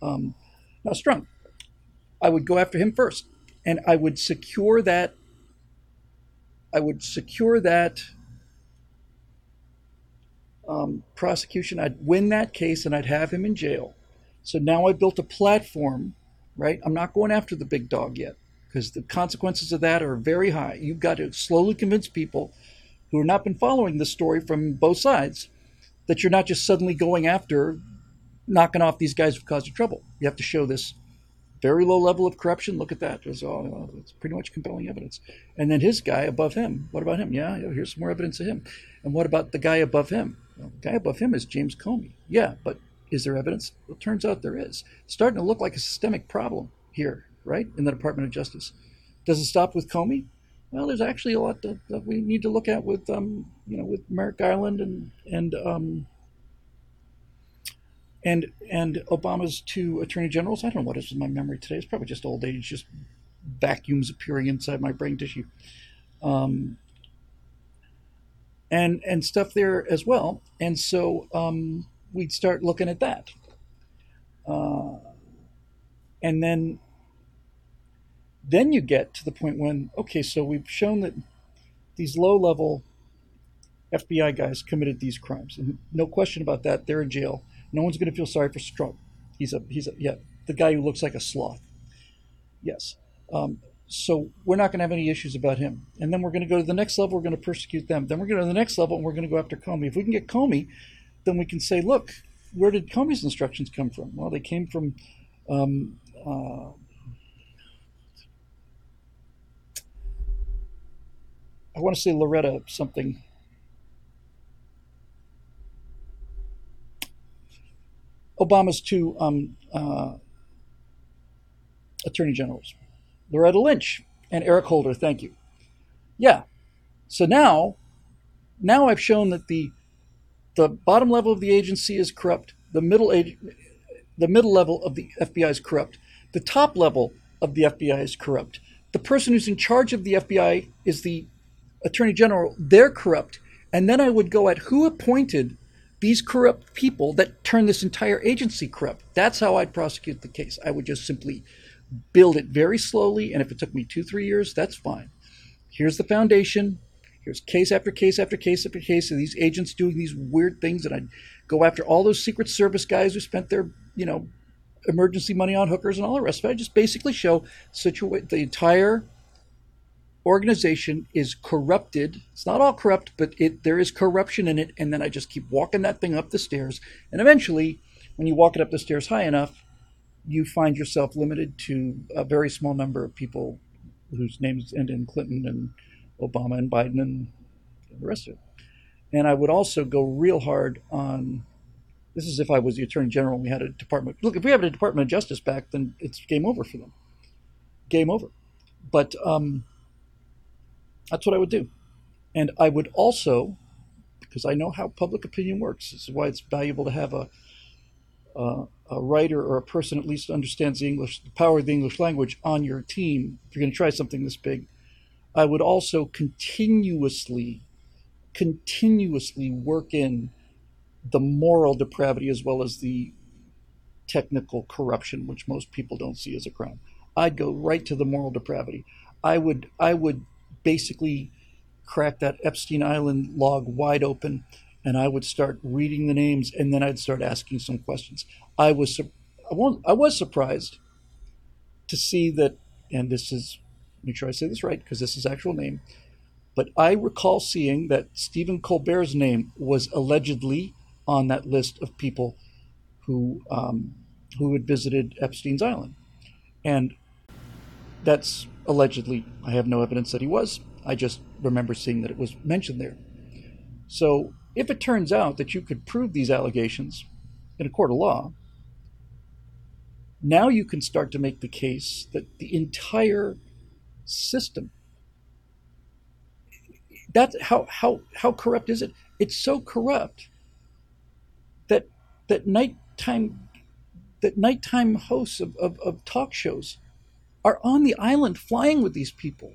Um, now, Strunk, I would go after him first, and I would secure that. I would secure that um, prosecution. I'd win that case, and I'd have him in jail. So now I built a platform, right? I'm not going after the big dog yet because the consequences of that are very high. You've got to slowly convince people who have not been following the story from both sides that you're not just suddenly going after knocking off these guys who caused you trouble. You have to show this very low level of corruption. Look at that. It's, all, it's pretty much compelling evidence. And then his guy above him. What about him? Yeah, here's some more evidence of him. And what about the guy above him? Well, the guy above him is James Comey. Yeah, but is there evidence? Well, it turns out there is. It's starting to look like a systemic problem here, right, in the Department of Justice. Does it stop with Comey? Well, there's actually a lot that, that we need to look at with, um, you know, with Merrick Garland and and um, and and Obama's two attorney generals. I don't know what is in my memory today. It's probably just old age, just vacuums appearing inside my brain tissue, um, and and stuff there as well. And so um, we'd start looking at that, uh, and then then you get to the point when, okay, so we've shown that these low level FBI guys committed these crimes. And no question about that, they're in jail. No one's going to feel sorry for Strunk. He's a, he's a, yeah, the guy who looks like a sloth. Yes. Um, so we're not going to have any issues about him. And then we're going to go to the next level. We're going to persecute them. Then we're going to the next level and we're going to go after Comey. If we can get Comey, then we can say, look, where did Comey's instructions come from? Well, they came from um, uh, I want to say Loretta something. Obama's two um, uh, attorney generals, Loretta Lynch and Eric Holder. Thank you. Yeah. So now, now I've shown that the the bottom level of the agency is corrupt. The middle age, the middle level of the FBI is corrupt. The top level of the FBI is corrupt. The person who's in charge of the FBI is the attorney general. They're corrupt. And then I would go at who appointed these corrupt people that turn this entire agency corrupt. That's how I'd prosecute the case. I would just simply build it very slowly. And if it took me two, three years, that's fine. Here's the foundation. Here's case after case after case after case of these agents doing these weird things. And I'd go after all those Secret Service guys who spent their, you know, emergency money on hookers and all the rest of it. I just basically show situa- the entire organization is corrupted. It's not all corrupt, but it there is corruption in it. And then I just keep walking that thing up the stairs. And eventually, when you walk it up the stairs high enough, you find yourself limited to a very small number of people whose names end in Clinton and Obama and Biden and the rest of it. And I would also go real hard on this is if I was the Attorney General and we had a department. Look, if we have a Department of Justice back, then it's game over for them. Game over. But um, that's what I would do. And I would also, because I know how public opinion works, this is why it's valuable to have a, a, a writer or a person at least understands the English, the power of the English language on your team. If you're going to try something this big, I would also continuously, continuously work in the moral depravity as well as the technical corruption, which most people don't see as a crime. I'd go right to the moral depravity. I would I would basically crack that Epstein Island log wide open, and I would start reading the names, and then I'd start asking some questions. I was I, I was surprised to see that, and this is make sure I say this right because this is actual name. But I recall seeing that Stephen Colbert's name was allegedly on that list of people who um, who had visited Epstein's island, and that's allegedly. I have no evidence that he was. I just remember seeing that it was mentioned there. So if it turns out that you could prove these allegations in a court of law, now you can start to make the case that the entire system that how how how corrupt is it? It's so corrupt that that nighttime that nighttime hosts of, of, of talk shows are on the island flying with these people.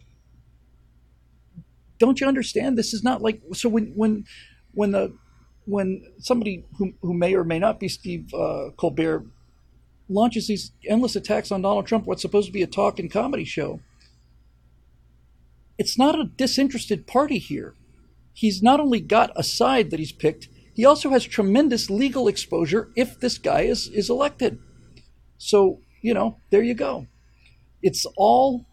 Don't you understand? This is not like so when when when the when somebody who, who may or may not be Steve uh, Colbert launches these endless attacks on Donald Trump, what's supposed to be a talk and comedy show, it's not a disinterested party here. He's not only got a side that he's picked, he also has tremendous legal exposure if this guy is, is elected. So, you know, there you go. It's all,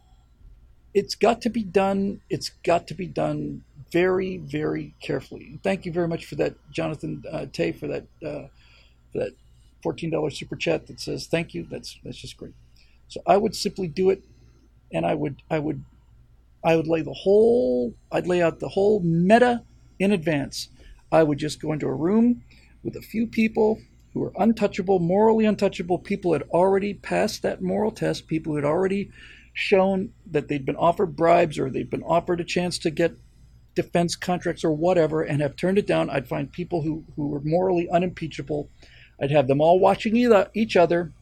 it's got to be done. It's got to be done very, very carefully. Thank you very much for that, Jonathan uh, Tay, for that, uh, for that $14 super chat that says thank you. That's, that's just great. So I would simply do it and I would, I would I would lay the whole, I'd lay out the whole meta in advance. I would just go into a room with a few people who were untouchable, morally untouchable. People had already passed that moral test. People who had already shown that they'd been offered bribes or they'd been offered a chance to get defense contracts or whatever and have turned it down. I'd find people who, who were morally unimpeachable. I'd have them all watching each other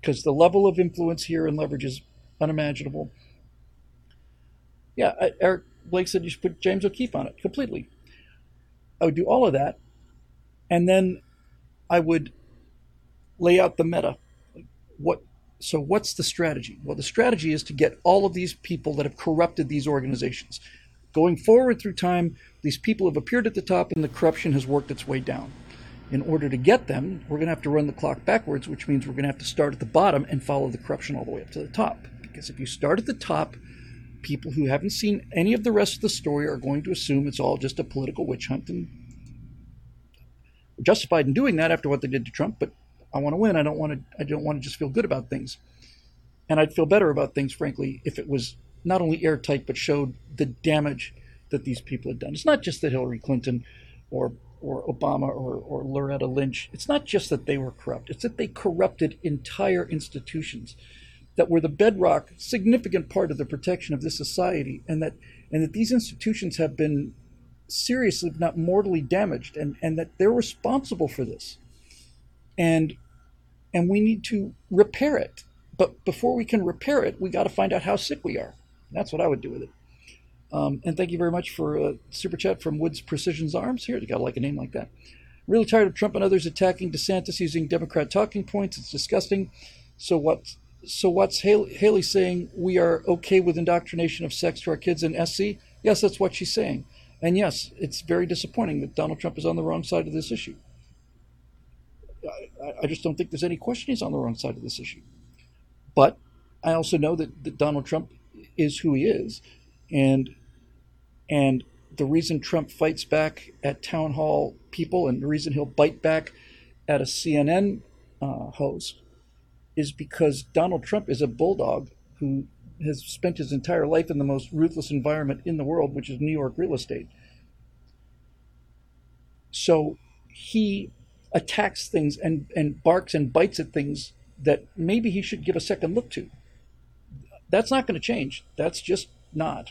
because the level of influence here and leverage is unimaginable. Yeah, Eric Blake said you should put James O'Keefe on it completely. I would do all of that, and then I would lay out the meta. What? So what's the strategy? Well, the strategy is to get all of these people that have corrupted these organizations. Going forward through time, these people have appeared at the top, and the corruption has worked its way down. In order to get them, we're going to have to run the clock backwards, which means we're going to have to start at the bottom and follow the corruption all the way up to the top. Because if you start at the top, people who haven't seen any of the rest of the story are going to assume it's all just a political witch hunt and justified in doing that after what they did to Trump, but I want to win. I don't want to I don't want to just feel good about things. And I'd feel better about things, frankly, if it was not only airtight but showed the damage that these people had done. It's not just that Hillary Clinton or or Obama or, or Loretta Lynch. It's not just that they were corrupt. It's that they corrupted entire institutions that were the bedrock, significant part of the protection of this society, and that and that these institutions have been seriously, if not mortally damaged, and, and that they're responsible for this. And and we need to repair it. But before we can repair it, we got to find out how sick we are. That's what I would do with it. Um, and thank you very much for a super chat from Woods Precision's Arms. Here, you got to like a name like that. Really tired of Trump and others attacking DeSantis using Democrat talking points. It's disgusting. So what? So what's Haley, Haley saying? We are okay with indoctrination of sex to our kids in SC. Yes, that's what she's saying. And yes, it's very disappointing that Donald Trump is on the wrong side of this issue. I, just don't think there's any question he's on the wrong side of this issue. But I also know that, that Donald Trump is who he is, and and the reason Trump fights back at town hall people, and the reason he'll bite back at a CNN uh, host, is because Donald Trump is a bulldog who has spent his entire life in the most ruthless environment in the world, which is New York real estate. So he attacks things and, and barks and bites at things that maybe he should give a second look to. That's not going to change. That's just not.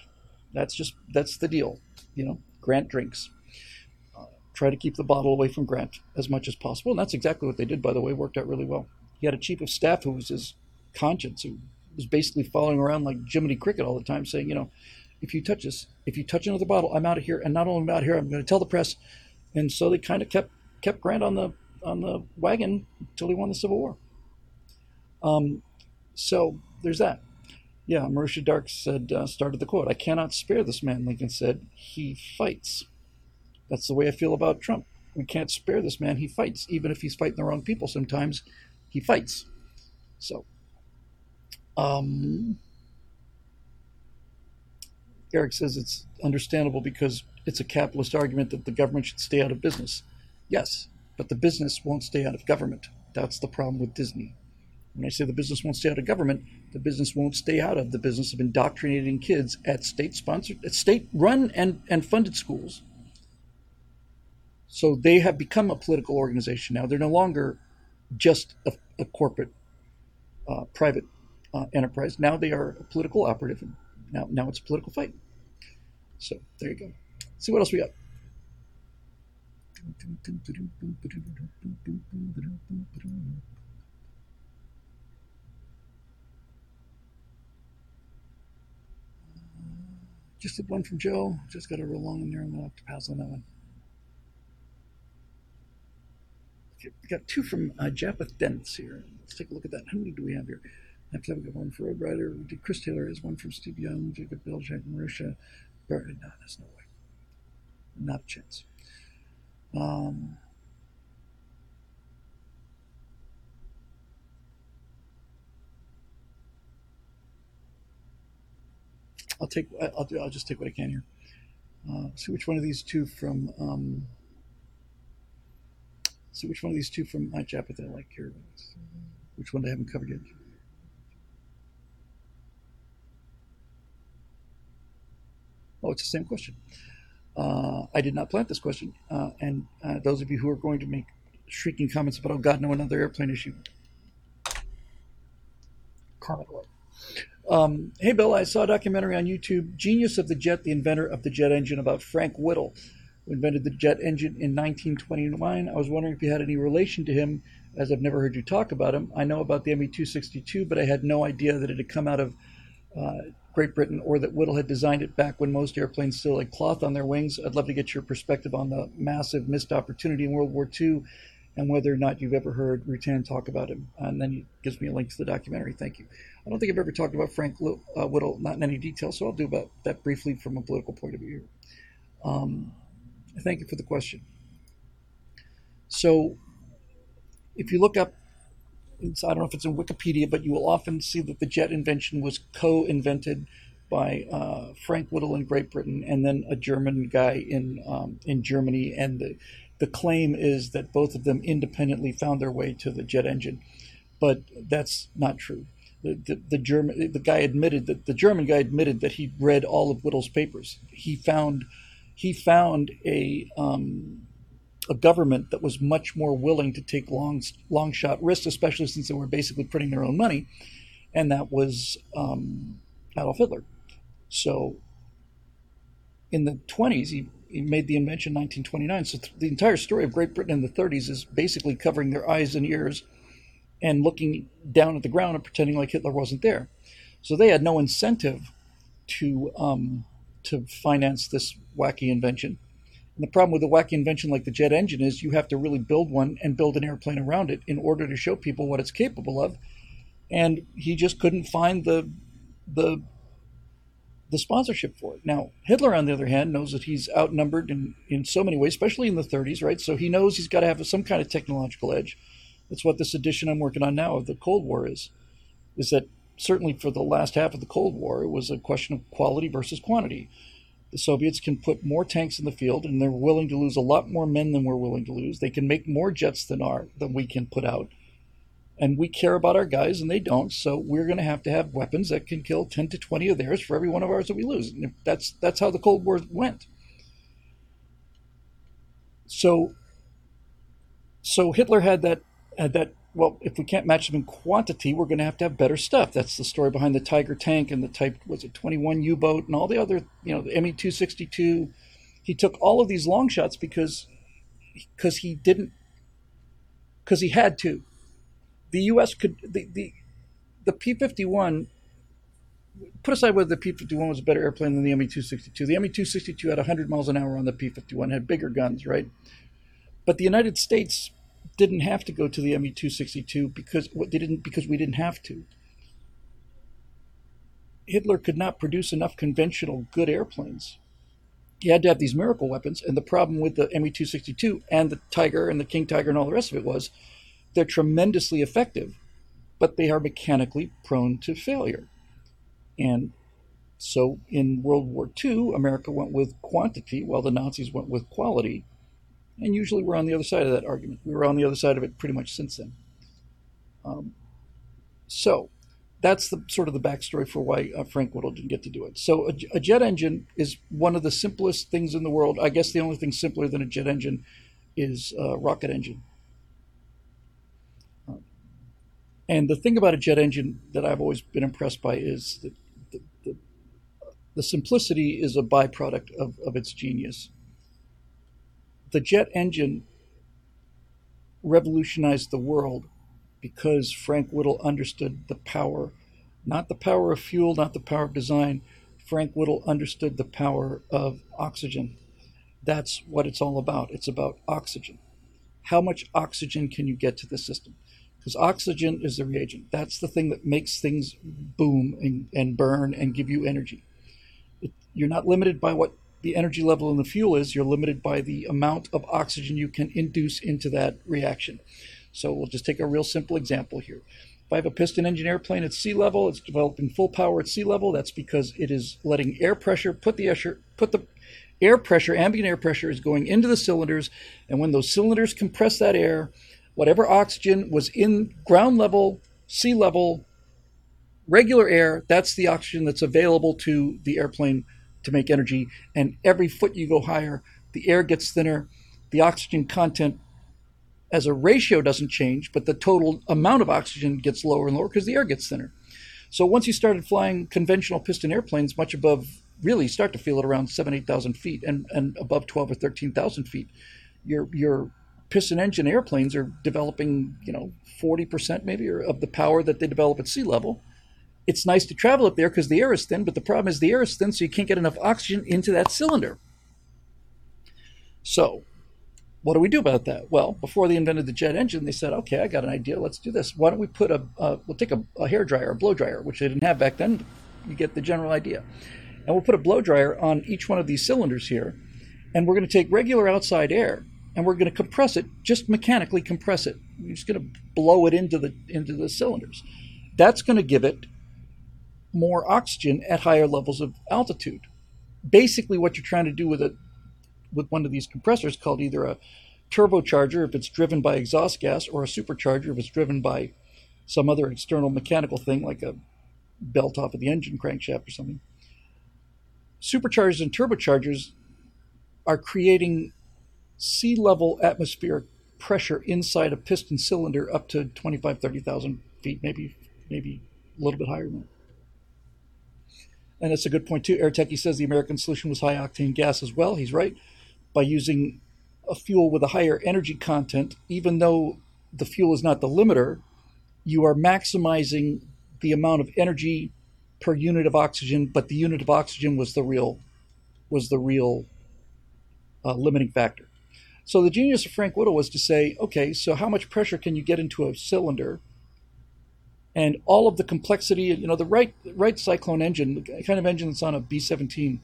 That's just that's the deal. You know, Grant drinks. Uh, try to keep the bottle away from Grant as much as possible, and that's exactly what they did. By the way, worked out really well. He had a chief of staff who was his conscience, who was basically following around like Jiminy Cricket all the time, saying, you know, if you touch this, if you touch another bottle, I'm out of here, and not only am I out here, I'm going to tell the press. And so they kind of kept kept Grant on the on the wagon until he won the Civil War. Um, so there's that. Yeah, Marisha Dark said, uh, started the quote, I cannot spare this man, Lincoln said. He fights. That's the way I feel about Trump. We can't spare this man. He fights. Even if he's fighting the wrong people sometimes, he fights. So, um, Eric says it's understandable because it's a capitalist argument that the government should stay out of business. Yes, but the business won't stay out of government. That's the problem with Disney. When I say the business won't stay out of government, the business won't stay out of the business of indoctrinating kids at state sponsored, at state run and, and funded schools. So they have become a political organization now. They're no longer just a, a corporate, uh, private uh, enterprise. Now they are a political operative. And now, now it's a political fight. So there you go. See what else we got. Just one from Joe. Just got a real long in there. I'm to have to pass on that one. We got two from uh, Japheth Dents here. Let's take a look at that. How many do we have here? After that, we got one for Road Rider. Chris Taylor has one from Steve Young, Jacob Bell, Jack Marisha. No, there's no way. Not a chance. Um, I'll take. I'll do. I'll just take what I can here. Uh, see which one of these two from. Um, see which one of these two from my Japheth I like here. Which one I haven't covered yet? Oh, it's the same question. Uh, I did not plant this question, uh, and uh, those of you who are going to make shrieking comments about, oh God, no, another airplane issue. Comment away. Um, hey, Bill, I saw a documentary on YouTube, Genius of the Jet, the inventor of the jet engine, about Frank Whittle, who invented the jet engine in 1929. I was wondering if you had any relation to him, as I've never heard you talk about him. I know about the ME 262, but I had no idea that it had come out of uh, Great Britain or that Whittle had designed it back when most airplanes still had cloth on their wings. I'd love to get your perspective on the massive missed opportunity in World War II and whether or not you've ever heard Rutan talk about him. And then he gives me a link to the documentary. Thank you. I don't think I've ever talked about Frank uh, Whittle, not in any detail, so I'll do about that briefly from a political point of view. Um, thank you for the question. So, if you look up, I don't know if it's in Wikipedia, but you will often see that the jet invention was co-invented by uh, Frank Whittle in Great Britain and then a German guy in um, in Germany, and the the claim is that both of them independently found their way to the jet engine, but that's not true. The, the, the German the guy admitted that the German guy admitted that he read all of Whittle's papers. He found he found a um, a government that was much more willing to take long long shot risks, especially since they were basically printing their own money, and that was um, Adolf Hitler. So in the 20s, he, he made the invention in 1929. So th- the entire story of Great Britain in the 30s is basically covering their eyes and ears and looking down at the ground and pretending like Hitler wasn't there. So they had no incentive to um, to finance this wacky invention. And the problem with a wacky invention like the jet engine is you have to really build one and build an airplane around it in order to show people what it's capable of. And he just couldn't find the the the sponsorship for it. Now, Hitler, on the other hand, knows that he's outnumbered in, in so many ways, especially in the 30s, right? So he knows he's got to have some kind of technological edge. That's what this edition I'm working on now of the Cold War is. Is that certainly for the last half of the Cold War, it was a question of quality versus quantity. The Soviets can put more tanks in the field, and they're willing to lose a lot more men than we're willing to lose. They can make more jets than our than we can put out. And we care about our guys and they don't so we're going to have to have weapons that can kill 10 to 20 of theirs for every one of ours that we lose. And that's that's how the cold war went. So so hitler had that had that well if we can't match them in quantity we're going to have to have better stuff that's the story behind the tiger tank and the type was it 21 u-boat and all the other you know the me-262 he took all of these long shots because because he didn't because he had to the U.S. could the the, the P-51. Put aside whether the P-51 was a better airplane than the Me-262. The Me-262 had 100 miles an hour on the P-51, had bigger guns, right? But the United States didn't have to go to the Me-262 because they didn't because we didn't have to. Hitler could not produce enough conventional good airplanes. He had to have these miracle weapons, and the problem with the Me-262 and the Tiger and the King Tiger and all the rest of it was they're tremendously effective, but they are mechanically prone to failure. And so in World War II, America went with quantity while the Nazis went with quality. And usually we're on the other side of that argument. We were on the other side of it pretty much since then. Um, so that's the sort of the backstory for why uh, Frank Whittle didn't get to do it. So a, a, jet engine is one of the simplest things in the world. I guess the only thing simpler than a jet engine is a rocket engine. And the thing about a jet engine that I've always been impressed by is that the, the, the simplicity is a byproduct of, of its genius. The jet engine revolutionized the world because Frank Whittle understood the power, not the power of fuel, not the power of design. Frank Whittle understood the power of oxygen. That's what it's all about. It's about oxygen. How much oxygen can you get to the system? because oxygen is the reagent. That's the thing that makes things boom and, and burn and give you energy. It, you're not limited by what the energy level in the fuel is, you're limited by the amount of oxygen you can induce into that reaction. So we'll just take a real simple example here. If I have a piston engine airplane at sea level, it's developing full power at sea level. That's because it is letting air pressure put the air, put the air pressure, ambient air pressure is going into the cylinders, and when those cylinders compress that air, whatever oxygen was in ground level, sea level, regular air, that's the oxygen that's available to the airplane to make energy. And every foot you go higher, the air gets thinner, the oxygen content as a ratio doesn't change, but the total amount of oxygen gets lower and lower because the air gets thinner. So once you started flying conventional piston airplanes much above, really start to feel it around seven, 8,000 feet and, and above 12 or 13,000 feet, your, your piston engine airplanes are developing, you know, 40% maybe of the power that they develop at sea level. It's nice to travel up there because the air is thin, but the problem is the air is thin, so you can't get enough oxygen into that cylinder. So, what do we do about that? Well, before they invented the jet engine, they said, okay, I got an idea. Let's do this. Why don't we put a, uh, we'll take a, a hair dryer, a blow dryer, which they didn't have back then. You get the general idea. And we'll put a blow dryer on each one of these cylinders here. And we're going to take regular outside air and we're going to compress it, just mechanically compress it. We're just going to blow it into the into the cylinders. That's going to give it more oxygen at higher levels of altitude. Basically, what you're trying to do with it with one of these compressors called either a turbocharger if it's driven by exhaust gas or a supercharger if it's driven by some other external mechanical thing like a belt off of the engine crankshaft or something. Superchargers and turbochargers are creating sea level atmospheric pressure inside a piston cylinder up to 25, 30,000 feet, maybe, maybe a little bit higher than that. And that's a good point too. Air Techie says the American solution was high octane gas as well. He's right. By using a fuel with a higher energy content, even though the fuel is not the limiter, you are maximizing the amount of energy per unit of oxygen, but the unit of oxygen was the real was the real uh, limiting factor. So the genius of Frank Whittle was to say, okay, so how much pressure can you get into a cylinder? And all of the complexity, you know, the Wright Wright Cyclone engine, the kind of engine that's on a B-17,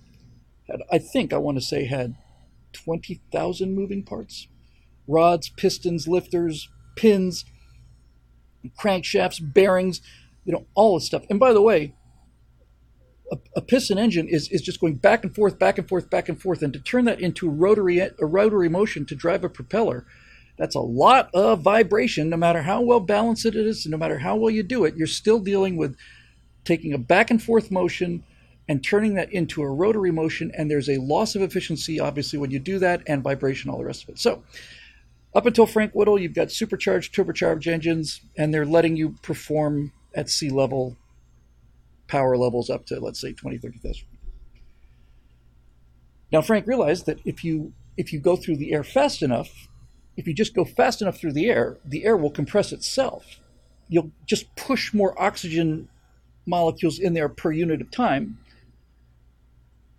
had, I think I want to say had 20,000 moving parts, rods, pistons, lifters, pins, crankshafts, bearings, you know, all this stuff. And by the way, a, a, piston engine is, is just going back and forth, back and forth, back and forth. And to turn that into rotary, a rotary motion to drive a propeller, that's a lot of vibration, no matter how well balanced it is, no matter how well you do it, you're still dealing with taking a back and forth motion and turning that into a rotary motion. And there's a loss of efficiency, obviously, when you do that, and vibration, all the rest of it. So, up until Frank Whittle, you've got supercharged, turbocharged engines, and they're letting you perform at sea level power levels up to, let's say, 20, 30,000 Now, Frank realized that if you if you go through the air fast enough, if you just go fast enough through the air, the air will compress itself. You'll just push more oxygen molecules in there per unit of time,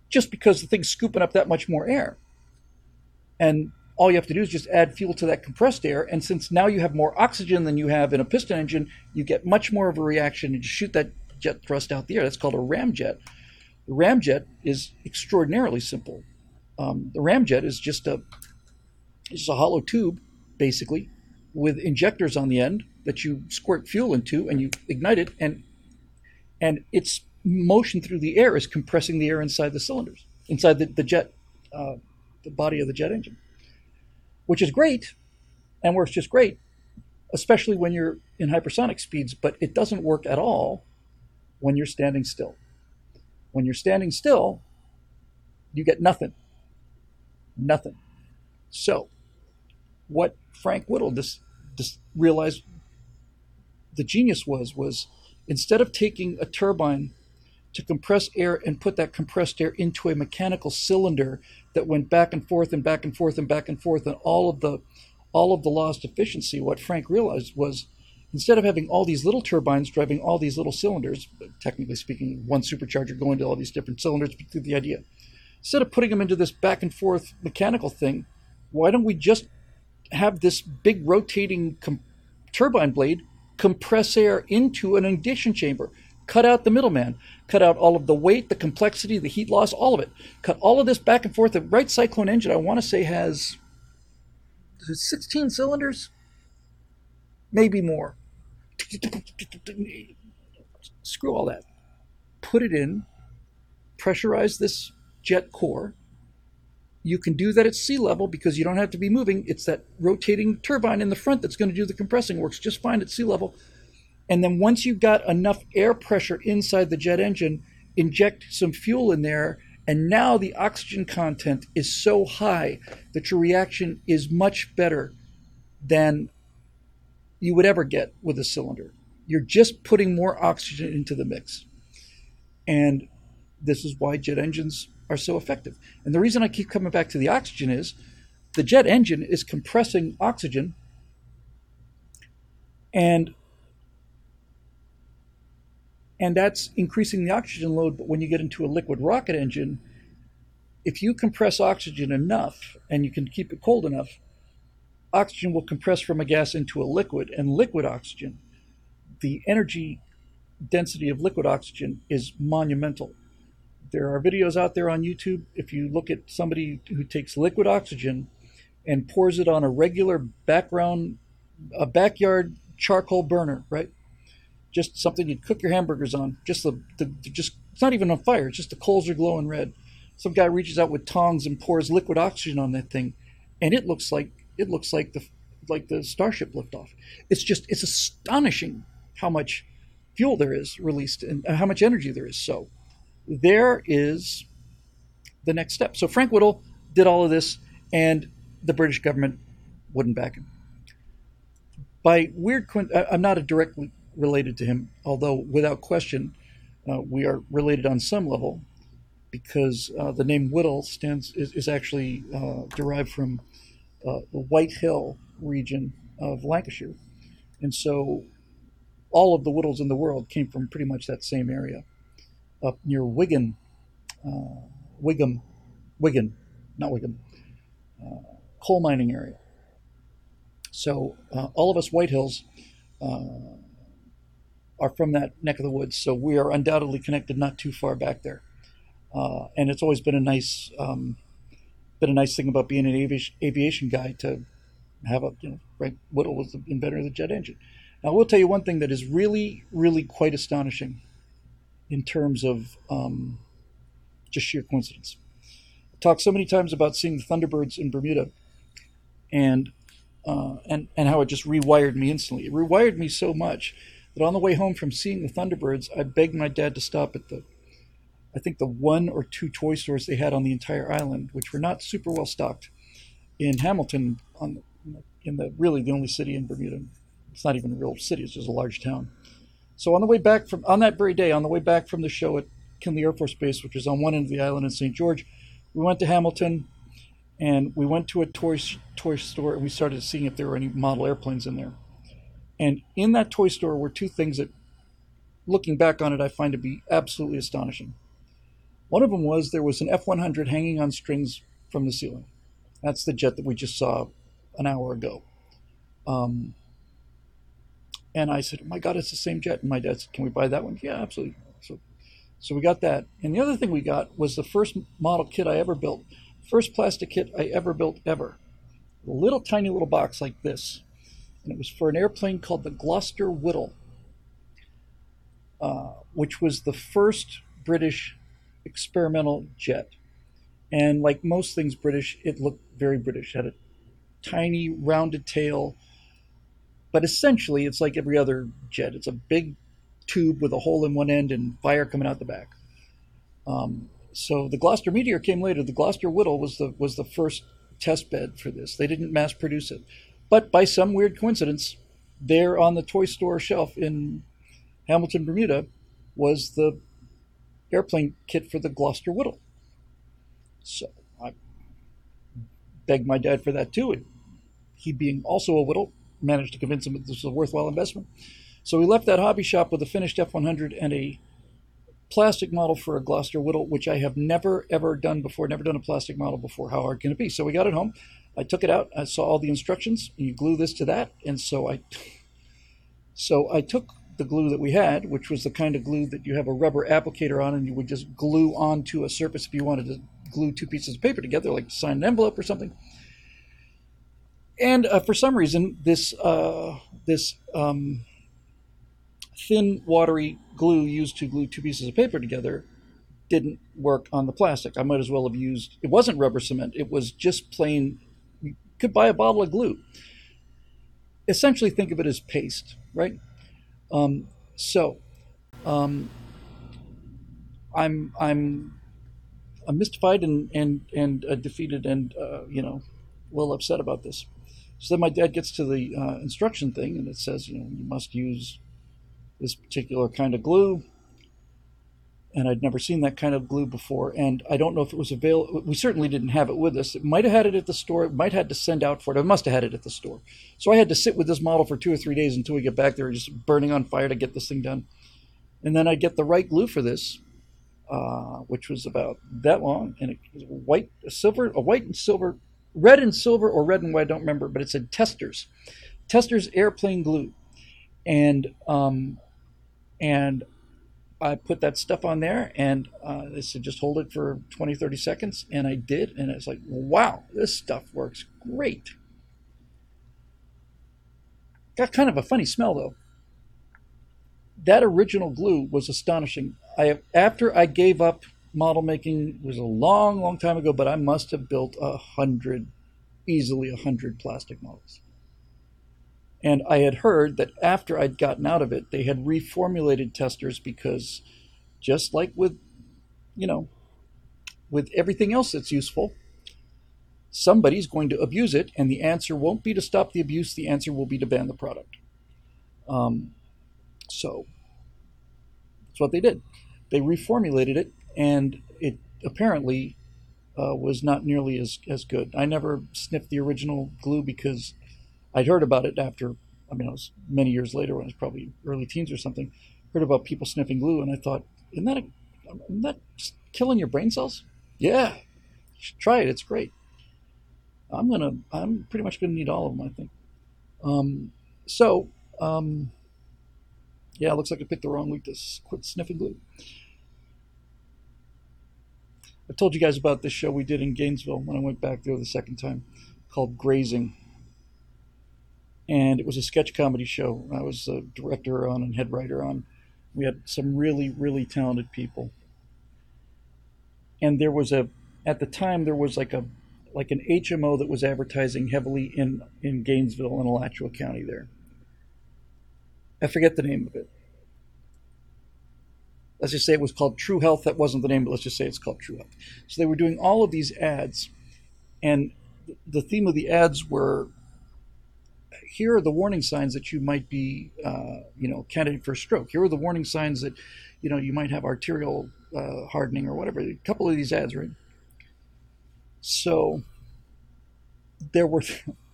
just because the thing's scooping up that much more air. And all you have to do is just add fuel to that compressed air. And since now you have more oxygen than you have in a piston engine, you get much more of a reaction and you shoot that jet thrust out the air. That's called a ramjet. The ramjet is extraordinarily simple. Um, the ramjet is just a it's a hollow tube, basically, with injectors on the end that you squirt fuel into and you ignite it, and and its motion through the air is compressing the air inside the cylinders, inside the, the jet, uh, the body of the jet engine, which is great and works just great, especially when you're in hypersonic speeds, but it doesn't work at all when you're standing still. When you're standing still, you get nothing. Nothing. So, what Frank Whittle just, just realized the genius was was instead of taking a turbine to compress air and put that compressed air into a mechanical cylinder that went back and forth and back and forth and back and forth and all of the all of the lost efficiency what frank realized was instead of having all these little turbines driving all these little cylinders technically speaking one supercharger going to all these different cylinders but the idea instead of putting them into this back and forth mechanical thing why don't we just have this big rotating com- turbine blade compress air into an ignition chamber cut out the middleman, cut out all of the weight, the complexity, the heat loss, all of it. Cut all of this back and forth. The Wright Cyclone engine, I want to say, has 16 cylinders, maybe more. Screw all that. Put it in, pressurize this jet core. You can do that at sea level because you don't have to be moving. It's that rotating turbine in the front that's going to do the compressing. Works just fine at sea level and then once you've got enough air pressure inside the jet engine, inject some fuel in there. And now the oxygen content is so high that your reaction is much better than you would ever get with a cylinder. You're just putting more oxygen into the mix. And this is why jet engines are so effective. And the reason I keep coming back to the oxygen is the jet engine is compressing oxygen and and that's increasing the oxygen load. But when you get into a liquid rocket engine, if you compress oxygen enough and you can keep it cold enough, oxygen will compress from a gas into a liquid, and liquid oxygen, the energy density of liquid oxygen is monumental. There are videos out there on YouTube. If you look at somebody who takes liquid oxygen and pours it on a regular background, a backyard charcoal burner, right? just something you'd cook your hamburgers on. Just the, the, just it's not even on fire. It's just the coals are glowing red. Some guy reaches out with tongs and pours liquid oxygen on that thing, and it looks like it looks like the like the Starship liftoff. It's just it's astonishing how much fuel there is released and how much energy there is. So there is the next step. So Frank Whittle did all of this, and the British government wouldn't back him. By weird, I'm not directly related to him, although without question, uh, we are related on some level because uh, the name Whittle stands is, is actually uh, derived from uh, the White Hill region of Lancashire, and so all of the Whittles in the world came from pretty much that same area, up near Wigan, uh, Wigan, Wigan, not Wigan, uh, coal mining area. So uh, all of us White Hills are from that neck of the woods, so we are undoubtedly connected not too far back there. Uh, and it's always been a nice um, been a nice thing about being an aviation, aviation guy to have a you know Frank Whittle was the inventor of the jet engine. Now I will tell you one thing that is really really quite astonishing in terms of um, just sheer coincidence. I talked so many times about seeing the Thunderbirds in Bermuda, and uh, and and how it just rewired me instantly. It rewired me so much that on the way home from seeing the Thunderbirds, I begged my dad to stop at the I think the one or two toy stores they had on the entire island, which were not super well stocked, in Hamilton, on in the really the only city in Bermuda. It's not even a real city; it's just a large town. So on the way back from on that very day, on the way back from the show at Kindley Air Force Base, which is on one end of the island in St. George, we went to Hamilton, and we went to a toy toy store, and we started seeing if there were any model airplanes in there. And in that toy store were two things that, looking back on it, I find to be absolutely astonishing. One of them was there was an F 100 hanging on strings from the ceiling. That's the jet that we just saw an hour ago. Um, and I said, oh my God, it's the same jet. And my dad said, Can we buy that one? Yeah, absolutely. So, so we got that. And the other thing we got was the first model kit I ever built, first plastic kit I ever built ever. A little tiny little box like this. And it was for an airplane called the Gloster Whittle, uh, which was the first British experimental jet. And like most things British, it looked very British. It had a tiny rounded tail, but essentially it's like every other jet. It's a big tube with a hole in one end and fire coming out the back. Um, so the Gloster Meteor came later. The Gloster Whittle was the was the first test bed for this. They didn't mass produce it, but by some weird coincidence, there on the toy store shelf in Hamilton, Bermuda, was the airplane kit for the Gloster Whittle. So I begged my dad for that too, and he, being also a Whittle, managed to convince him that this was a worthwhile investment. So we left that hobby shop with a finished F 100 and a plastic model for a Gloster Whittle, which I have never ever done before, never done a plastic model before. How hard can it be? So we got it home. I took it out. I saw all the instructions. You glue this to that, and so I, so I took the glue that we had, which was the kind of glue that you have a rubber applicator on and you would just glue onto a surface if you wanted to glue two pieces of paper together, like sign an envelope or something. And uh, for some reason, this uh, this um, thin, watery glue used to glue two pieces of paper together didn't work on the plastic. I might as well have used it wasn't rubber cement; it was just plain. You could buy a bottle of glue. Essentially, think of it as paste, right? Um, so, um, I'm I'm I'm mystified and and and uh, defeated and uh, you know a little upset about this. So then my dad gets to the uh, instruction thing and it says you know you must use this particular kind of glue and I'd never seen that kind of glue before. And I don't know if it was available. We certainly didn't have it with us. It might have had it at the store. It might have had to send out for it. I must have had it at the store. So I had to sit with this model for two or three days until we get back there, just burning on fire to get this thing done. And then I get the right glue for this, uh, which was about that long, and it was white, a silver, a white and silver, red and silver, or red and white. I don't remember, but it said Testors, Testors airplane glue, and um, and I put that stuff on there and uh, they said just hold it for 20, 30 seconds. And I did. And it's like, wow, this stuff works great. Got kind of a funny smell though. That original glue was astonishing. I after I gave up model making was a long, long time ago, but I must have built a hundred, easily a hundred plastic models. And I had heard that after I'd gotten out of it, they had reformulated Testors because just like with, you know, with everything else that's useful, somebody's going to abuse it, and the answer won't be to stop the abuse, the answer will be to ban the product. Um, so that's what they did. They reformulated it, and it apparently uh, was not nearly as, as good. I never sniffed the original glue because I'd heard about it after, I mean, it was many years later when I was probably early teens or something, heard about people sniffing glue, and I thought, isn't that, a, isn't that killing your brain cells? Yeah, try it. It's great. I'm gonna. I'm pretty much gonna need all of them. I think. Um, so, um, yeah, looks like I picked the wrong week to quit sniffing glue. I told you guys about this show we did in Gainesville when I went back there the second time, called Grazing, and it was a sketch comedy show. I was a director on and head writer on. We had some really, really talented people and there was a at the time there was like a like an HMO that was advertising heavily in in Gainesville and Alachua County there. I forget the name of it. Let's just say it was called True Health. That wasn't the name, but let's just say it's called True Health. So they were doing all of these ads, and the theme of the ads were here are the warning signs that you might be, uh, you know, candidate for stroke. Here are the warning signs that, you know, you might have arterial uh, hardening or whatever. A couple of these ads, right? So there were,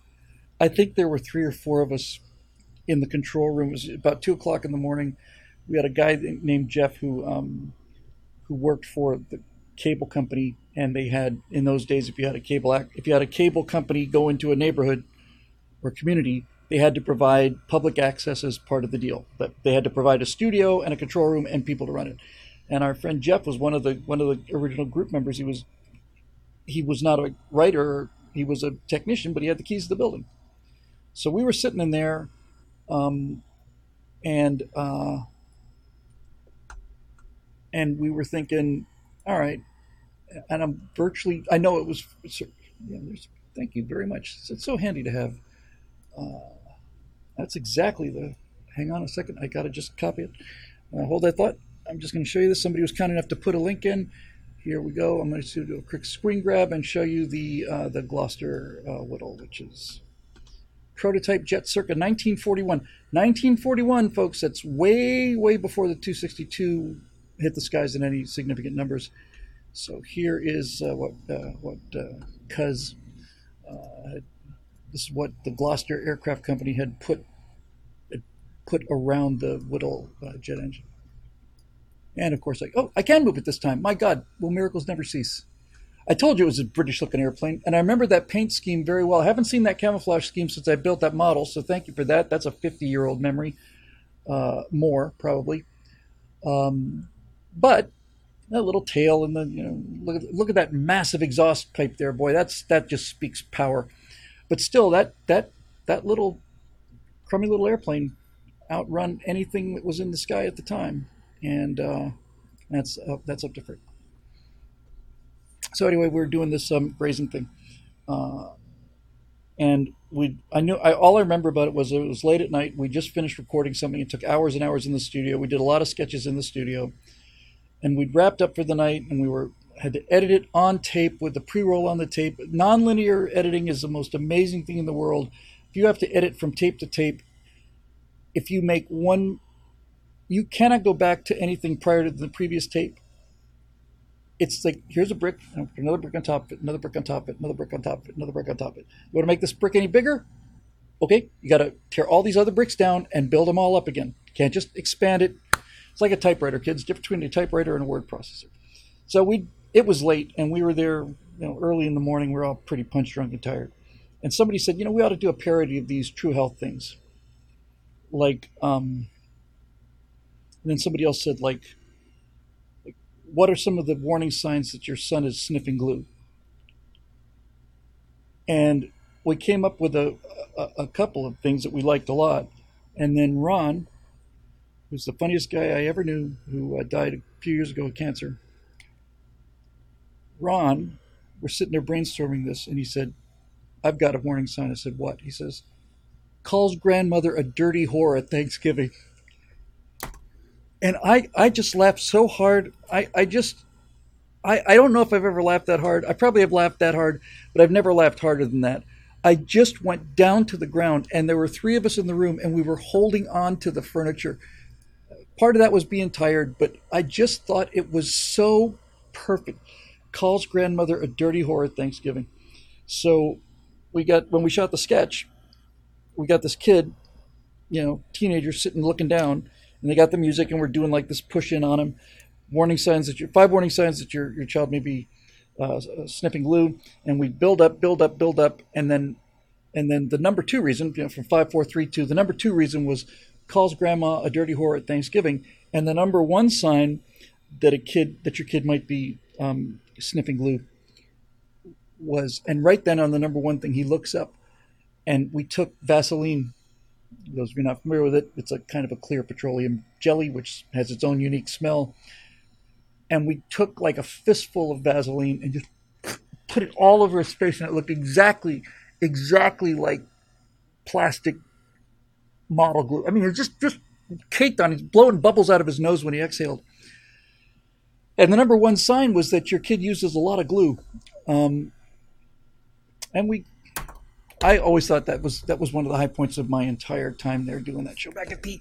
I think there were three or four of us in the control room. It was about two o'clock in the morning. We had a guy named Jeff who um, who worked for the cable company, and they had in those days, if you had a cable if you had a cable company go into a neighborhood or community, they had to provide public access as part of the deal. But they had to provide a studio and a control room and people to run it and our friend Jeff was one of the one of the original group members. He was he was not a writer; he was a technician, but he had the keys to the building. So we were sitting in there, um, and uh, and we were thinking, all right. And I'm virtually I know it was. Yeah, thank you very much. It's so handy to have. Uh, that's exactly the. Hang on a second. I gotta just copy it. Uh, hold that thought. I'm just to show you this. Somebody was kind enough to put a link in. Here we go. I'm to do a quick screen grab and show you the uh, the Gloster uh, Whittle, which is prototype jet circa 1941. 1941, folks. That's way, way before the 262 hit the skies in any significant numbers. So here is uh, what uh, what uh, uh, this is what the Gloster Aircraft Company had put put around the Whittle uh, jet engine. And of course, like, oh, I can move it this time. My God, will miracles never cease? I told you it was a British looking airplane, and I remember that paint scheme very well. I haven't seen that camouflage scheme since I built that model, so thank you for that. That's a 50 year old memory, uh, more probably. Um, but that little tail and the you know look at, look at that massive exhaust pipe there, boy. That's that just speaks power. But still, that that that little crummy little airplane outrun anything that was in the sky at the time and uh, that's up, that's up to Frick. So anyway, we are doing this um, grazing thing, uh, and we I knew I, all I remember about it was it was late at night. We just finished recording something. It took hours and hours in the studio. We did a lot of sketches in the studio, and we'd wrapped up for the night, and we were had to edit it on tape with the pre-roll on the tape. Nonlinear editing is the most amazing thing in the world. If you have to edit from tape to tape, if you make one you cannot go back to anything prior to the previous tape. It's like here's a brick, another brick on top of it, another brick on top of it, another brick on top of it, another brick on top of it. You want to make this brick any bigger? Okay, you got to tear all these other bricks down and build them all up again. Can't just expand it. It's like a typewriter, kids. Difference between a typewriter and a word processor. So we, it was late, and we were there, you know, early in the morning. We are all pretty punch drunk and tired. And somebody said, you know, we ought to do a parody of these True Health things, like um, then somebody else said, like, like, what are some of the warning signs that your son is sniffing glue? And we came up with a, a, a couple of things that we liked a lot. And then Ron, who's the funniest guy I ever knew, who uh, died a few years ago of cancer. Ron, we're sitting there brainstorming this, and he said, I've got a warning sign. I said, What? He says, calls grandmother a dirty whore at Thanksgiving. And I, I just laughed so hard. I, I just, I, I don't know if I've ever laughed that hard. I probably have laughed that hard, but I've never laughed harder than that. I just went down to the ground, and there were three of us in the room, and we were holding on to the furniture. Part of that was being tired, but I just thought it was so perfect. Calls grandmother a dirty whore at Thanksgiving. So we got when we shot the sketch, we got this kid, you know, teenager sitting looking down, and they got the music, and we're doing like this push in on him, warning signs that your five warning signs that your your child may be uh, sniffing glue, and we build up, build up, build up, and then and then the number two reason, you know, from five, four, three, two, the number two reason was calls grandma a dirty whore at Thanksgiving, and the number one sign that a kid that your kid might be um, sniffing glue was, and right then on the number one thing, he looks up, and we took Vaseline. Those of you not familiar with it, it's a kind of a clear petroleum jelly which has its own unique smell. And we took like a fistful of Vaseline and just put it all over his face, and it looked exactly, exactly like plastic model glue. I mean, it's just just caked on. He's blowing bubbles out of his nose when he exhaled. And the number one sign was that your kid uses a lot of glue. Um, and we I always thought that was that was one of the high points of my entire time there doing that show back at the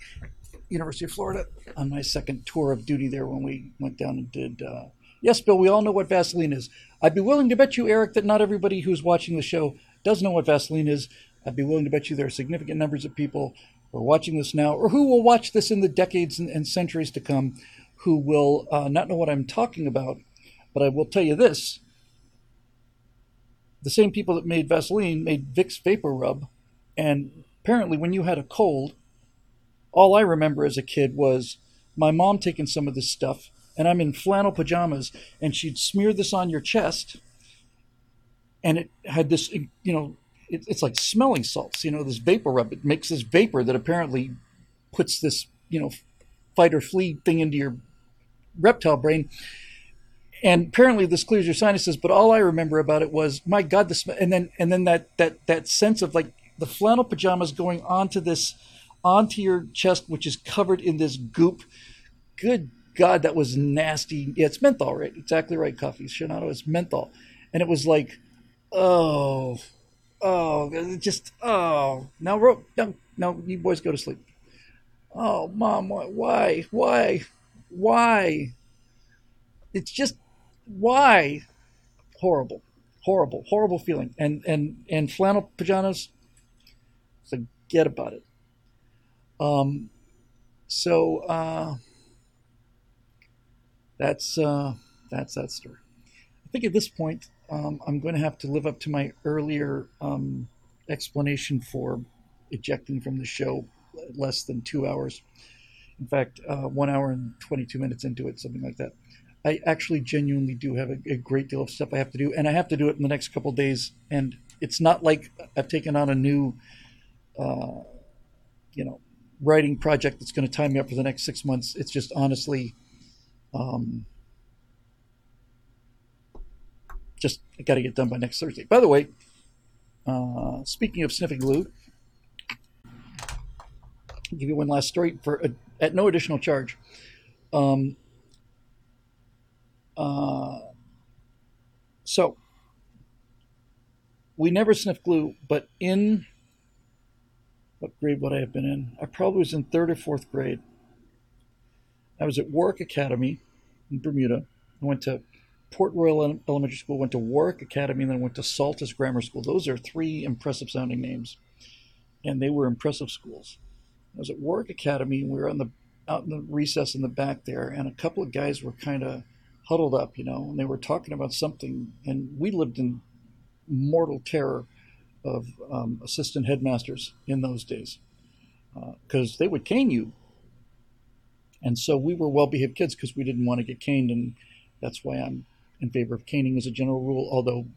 University of Florida on my second tour of duty there when we went down and did. Uh, yes, Bill, we all know what Vaseline is. I'd be willing to bet you, Eric, that not everybody who's watching the show does know what Vaseline is. I'd be willing to bet you there are significant numbers of people who are watching this now or who will watch this in the decades and, and centuries to come who will uh, not know what I'm talking about. But I will tell you this the same people that made Vaseline made Vicks VapoRub. And apparently, when you had a cold, all I remember as a kid was my mom taking some of this stuff, and I'm in flannel pajamas, and she'd smear this on your chest, and it had this, you know, it, it's like smelling salts, you know, this vapor rub. It makes this vapor that apparently puts this, you know, fight or flee thing into your reptile brain. And apparently this clears your sinuses but all i remember about it was my god the smell and then and then that that that sense of like the flannel pajamas going onto this onto your chest which is covered in this goop. Good god that was nasty. Yeah it's menthol right? Exactly right coffee. Shanato it's menthol. And it was like oh oh just oh now ro- no no you boys go to sleep oh mom why why why it's just why? Horrible, horrible, horrible feeling. And and and flannel pajamas. Forget about it. Um, so uh, that's uh, that's that story. I think at this point um, I'm going to have to live up to my earlier um, explanation for ejecting from the show less than two hours. In fact, uh, one hour and 22 minutes into it, something like that. I actually genuinely do have a, a, great deal of stuff I have to do, and I have to do it in the next couple days. And it's not like I've taken on a new, uh, you know, writing project that's going to tie me up for the next six months. It's just honestly, um, just got to get done by next Thursday. By the way, uh, speaking of sniffing glue, I'll give you one last story for a, at no additional charge. Um, uh, so we never sniff glue, but in what grade would I have been in? I probably was in third or fourth grade. I was at Warwick Academy in Bermuda. I went to Port Royal Elementary School, went to Warwick Academy, and then went to Saltus Grammar School. Those are three impressive sounding names, and they were impressive schools. I was at Warwick Academy, and we were on the out in the recess in the back there, and a couple of guys were kind of huddled up, you know, and they were talking about something. And we lived in mortal terror of um, assistant headmasters in those days because uh, they would cane you. And so we were well behaved kids because we didn't want to get caned. And that's why I'm in favor of caning as a general rule, although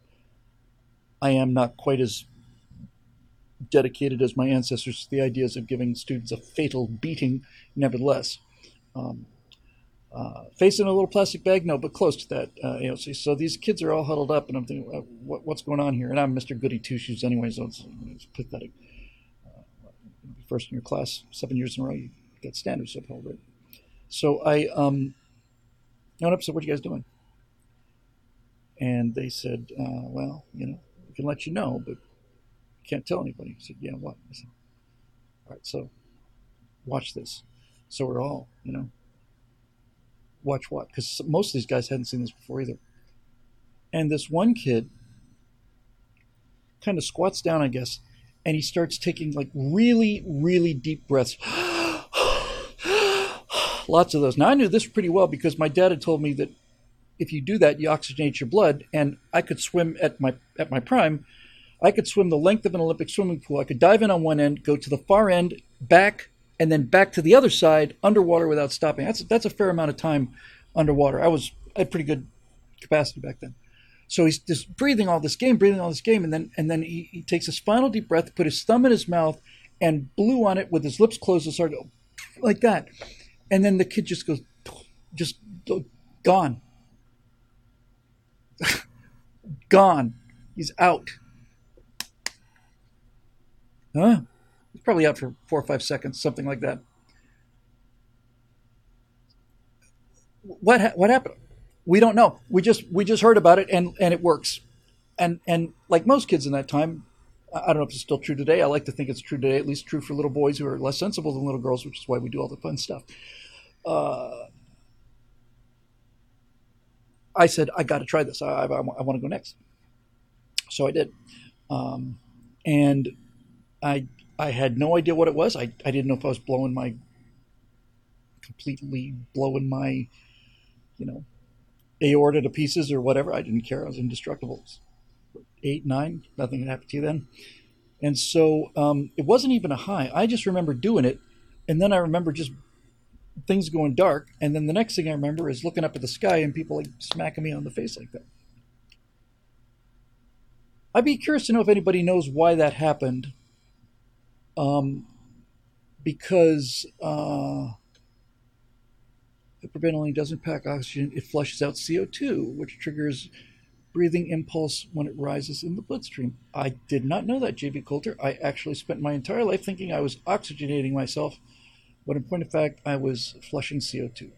I am not quite as dedicated as my ancestors to the ideas of giving students a fatal beating, nevertheless. Um, uh, facing a little plastic bag, no, but close to that. Uh, you know, so, so, these kids are all huddled up, and I'm thinking, what, what's going on here? And I'm Mr. Goody Two Shoes anyway, so it's, it's pathetic. Uh, first in your class seven years in a row. You get standards upheld, right? So I um, went up said, "What are you guys doing?" And they said, uh, "Well, you know, we can let you know, but can't tell anybody." I said, "Yeah, what?" I said, "All right, so watch this." So we're all, you know, watch what? Because most of these guys hadn't seen this before either. And this one kid kind of squats down, I guess, and he starts taking like really, really deep breaths. Lots of those. Now, I knew this pretty well because my dad had told me that if you do that, you oxygenate your blood. And I could swim at my at my prime. I could swim the length of an Olympic swimming pool. I could dive in on one end, go to the far end, back, and then back to the other side underwater without stopping. That's that's a fair amount of time underwater. I was had pretty good capacity back then. So he's just breathing all this game, breathing all this game, and then and then he, he takes his final deep breath, put his thumb in his mouth, and blew on it with his lips closed and started like that. And then the kid just goes, just gone, gone. He's out. Huh? He's probably out for four or five seconds, something like that. What ha- what happened? We don't know. We just we just heard about it, and and it works. And and like most kids in that time, I don't know if it's still true today. I like to think it's true today, at least true for little boys who are less sensible than little girls, which is why we do all the fun stuff. Uh, I said, I got to try this. I, I, I want to go next. So I did. Um, and I, I had no idea what it was. I, I didn't know if I was blowing my, completely blowing my, you know, aorta to pieces or whatever. I didn't care. I was indestructible. Eight, nine, nothing had happened to you then. And so um, it wasn't even a high. I just remember doing it. And then I remember just things going dark. And then the next thing I remember is looking up at the sky and people like smacking me on the face like that. I'd be curious to know if anybody knows why that happened. Um, because uh, hyperventilating doesn't pack oxygen, it flushes out CO2, which triggers breathing impulse when it rises in the bloodstream. I did not know that, JB Coulter. I actually spent my entire life thinking I was oxygenating myself, but in point of fact, I was flushing CO2.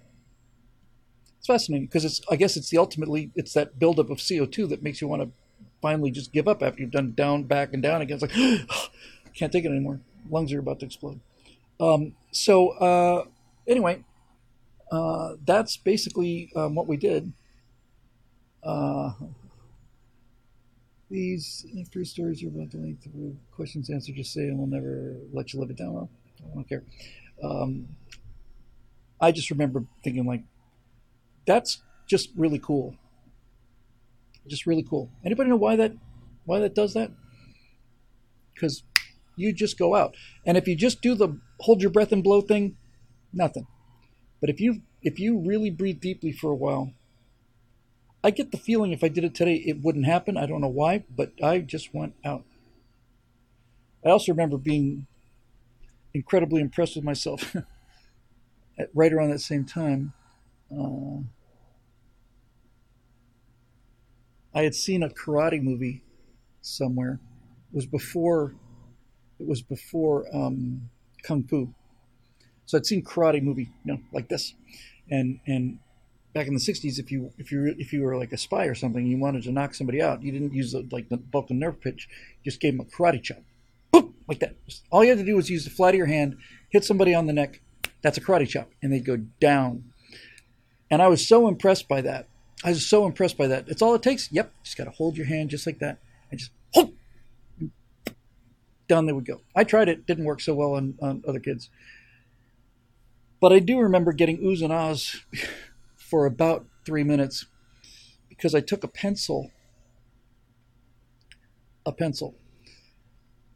It's fascinating because it's I guess it's the ultimately it's that buildup of CO2 that makes you want to finally just give up after you've done down, back, and down again. It's like can't take it anymore. Lungs are about to explode. Um, so uh, anyway, uh, that's basically um, what we did. Uh, these three stories are about to length of questions answered. Just say, and we'll never let you live it down. Well, I don't care. Um, I just remember thinking like, that's just really cool. Just really cool. Anybody know why that why that does that? Because you just go out, and if you just do the hold your breath and blow thing, nothing. But if you if you really breathe deeply for a while, I get the feeling if I did it today, it wouldn't happen. I don't know why, but I just went out. I also remember being incredibly impressed with myself at right around that same time. Uh, I had seen a karate movie somewhere. It was before. It was before um, Kung Fu. So I'd seen karate movie, you know, like this, and and back in the '60s, if you if you if you were like a spy or something, you wanted to knock somebody out, you didn't use the, like the Vulcan nerve pitch, you just gave them a karate chop, Like that. All you had to do was use the flat of your hand, hit somebody on the neck. That's a karate chop, and they'd go down. And I was so impressed by that. I was so impressed by that. It's all it takes. Yep, just got to hold your hand just like that, and just hold. Down they would go. I tried it; didn't work so well on, on other kids. But I do remember getting oohs and ahs for about three minutes because I took a pencil, a pencil,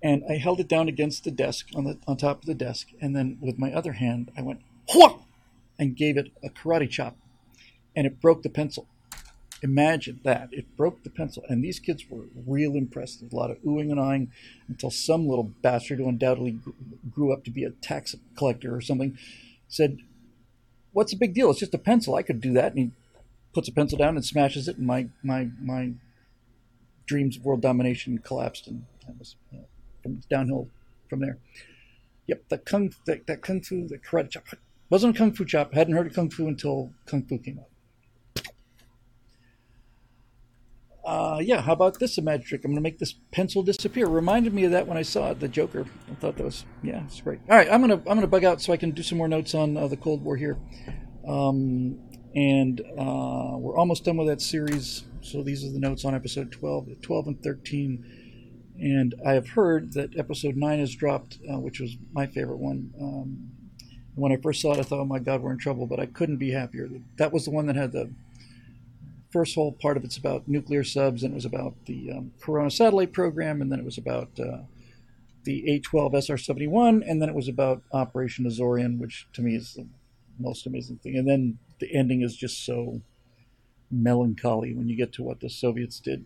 and I held it down against the desk on the on top of the desk, and then with my other hand I went Hwah! and gave it a karate chop, and it broke the pencil. Imagine that it broke the pencil, and these kids were real impressed. There's a lot of oohing and ahhing until some little bastard who undoubtedly grew up to be a tax collector or something said, "What's the big deal? It's just a pencil. I could do that." And he puts a pencil down and smashes it, and my my my dreams of world domination collapsed, and that was you know, downhill from there. Yep, the kung that, that kung fu, the karate chop wasn't a kung fu chop. Hadn't heard of kung fu until kung fu came out. Uh, yeah, how about this magic trick? I'm going to make this pencil disappear. Reminded me of that when I saw it, the Joker. I thought that was yeah, it's great. All right, I'm gonna I'm gonna bug out so I can do some more notes on uh, the Cold War here, um, and uh, we're almost done with that series. So these are the notes on episode 12, 12 and 13, and I have heard that episode nine has dropped, uh, which was my favorite one. Um, when I first saw it, I thought, oh my God, we're in trouble, but I couldn't be happier. That was the one that had the first whole part of it's about nuclear subs, and it was about the um, Corona satellite program, and then it was about uh, the A-12 SR-71, and then it was about Operation Azorian, which to me is the most amazing thing. And then the ending is just so melancholy when you get to what the Soviets did.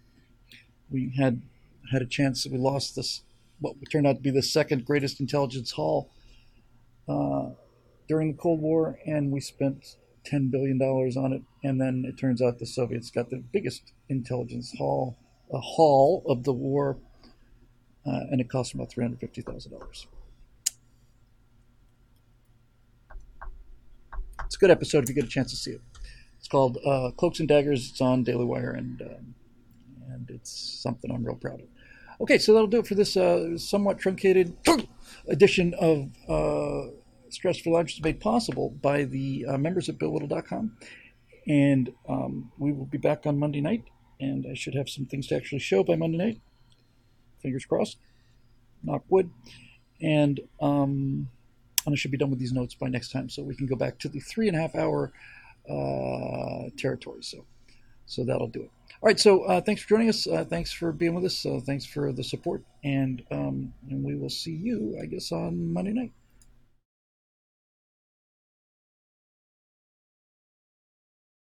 We had had a chance. That we lost this what turned out to be the second greatest intelligence haul uh, during the Cold War, and we spent $10 billion on it. And then it turns out the Soviets got the biggest intelligence haul, a haul of the war, uh, and it cost them about $350,000. It's a good episode if you get a chance to see it. It's called uh, Cloaks and Daggers. It's on Daily Wire, and um, and it's something I'm real proud of. Okay, so that'll do it for this uh, somewhat truncated edition of uh, Stratosphere made possible by the uh, members at BillWhittle.com. And um, we will be back on Monday night, and I should have some things to actually show by Monday night. Fingers crossed. Knock wood. And, um, and I should be done with these notes by next time, so we can go back to the three and a half hour uh, territory. So, so that'll do it. All right. So uh, thanks for joining us. Uh, thanks for being with us. Uh, thanks for the support, and um, and we will see you, I guess, on Monday night.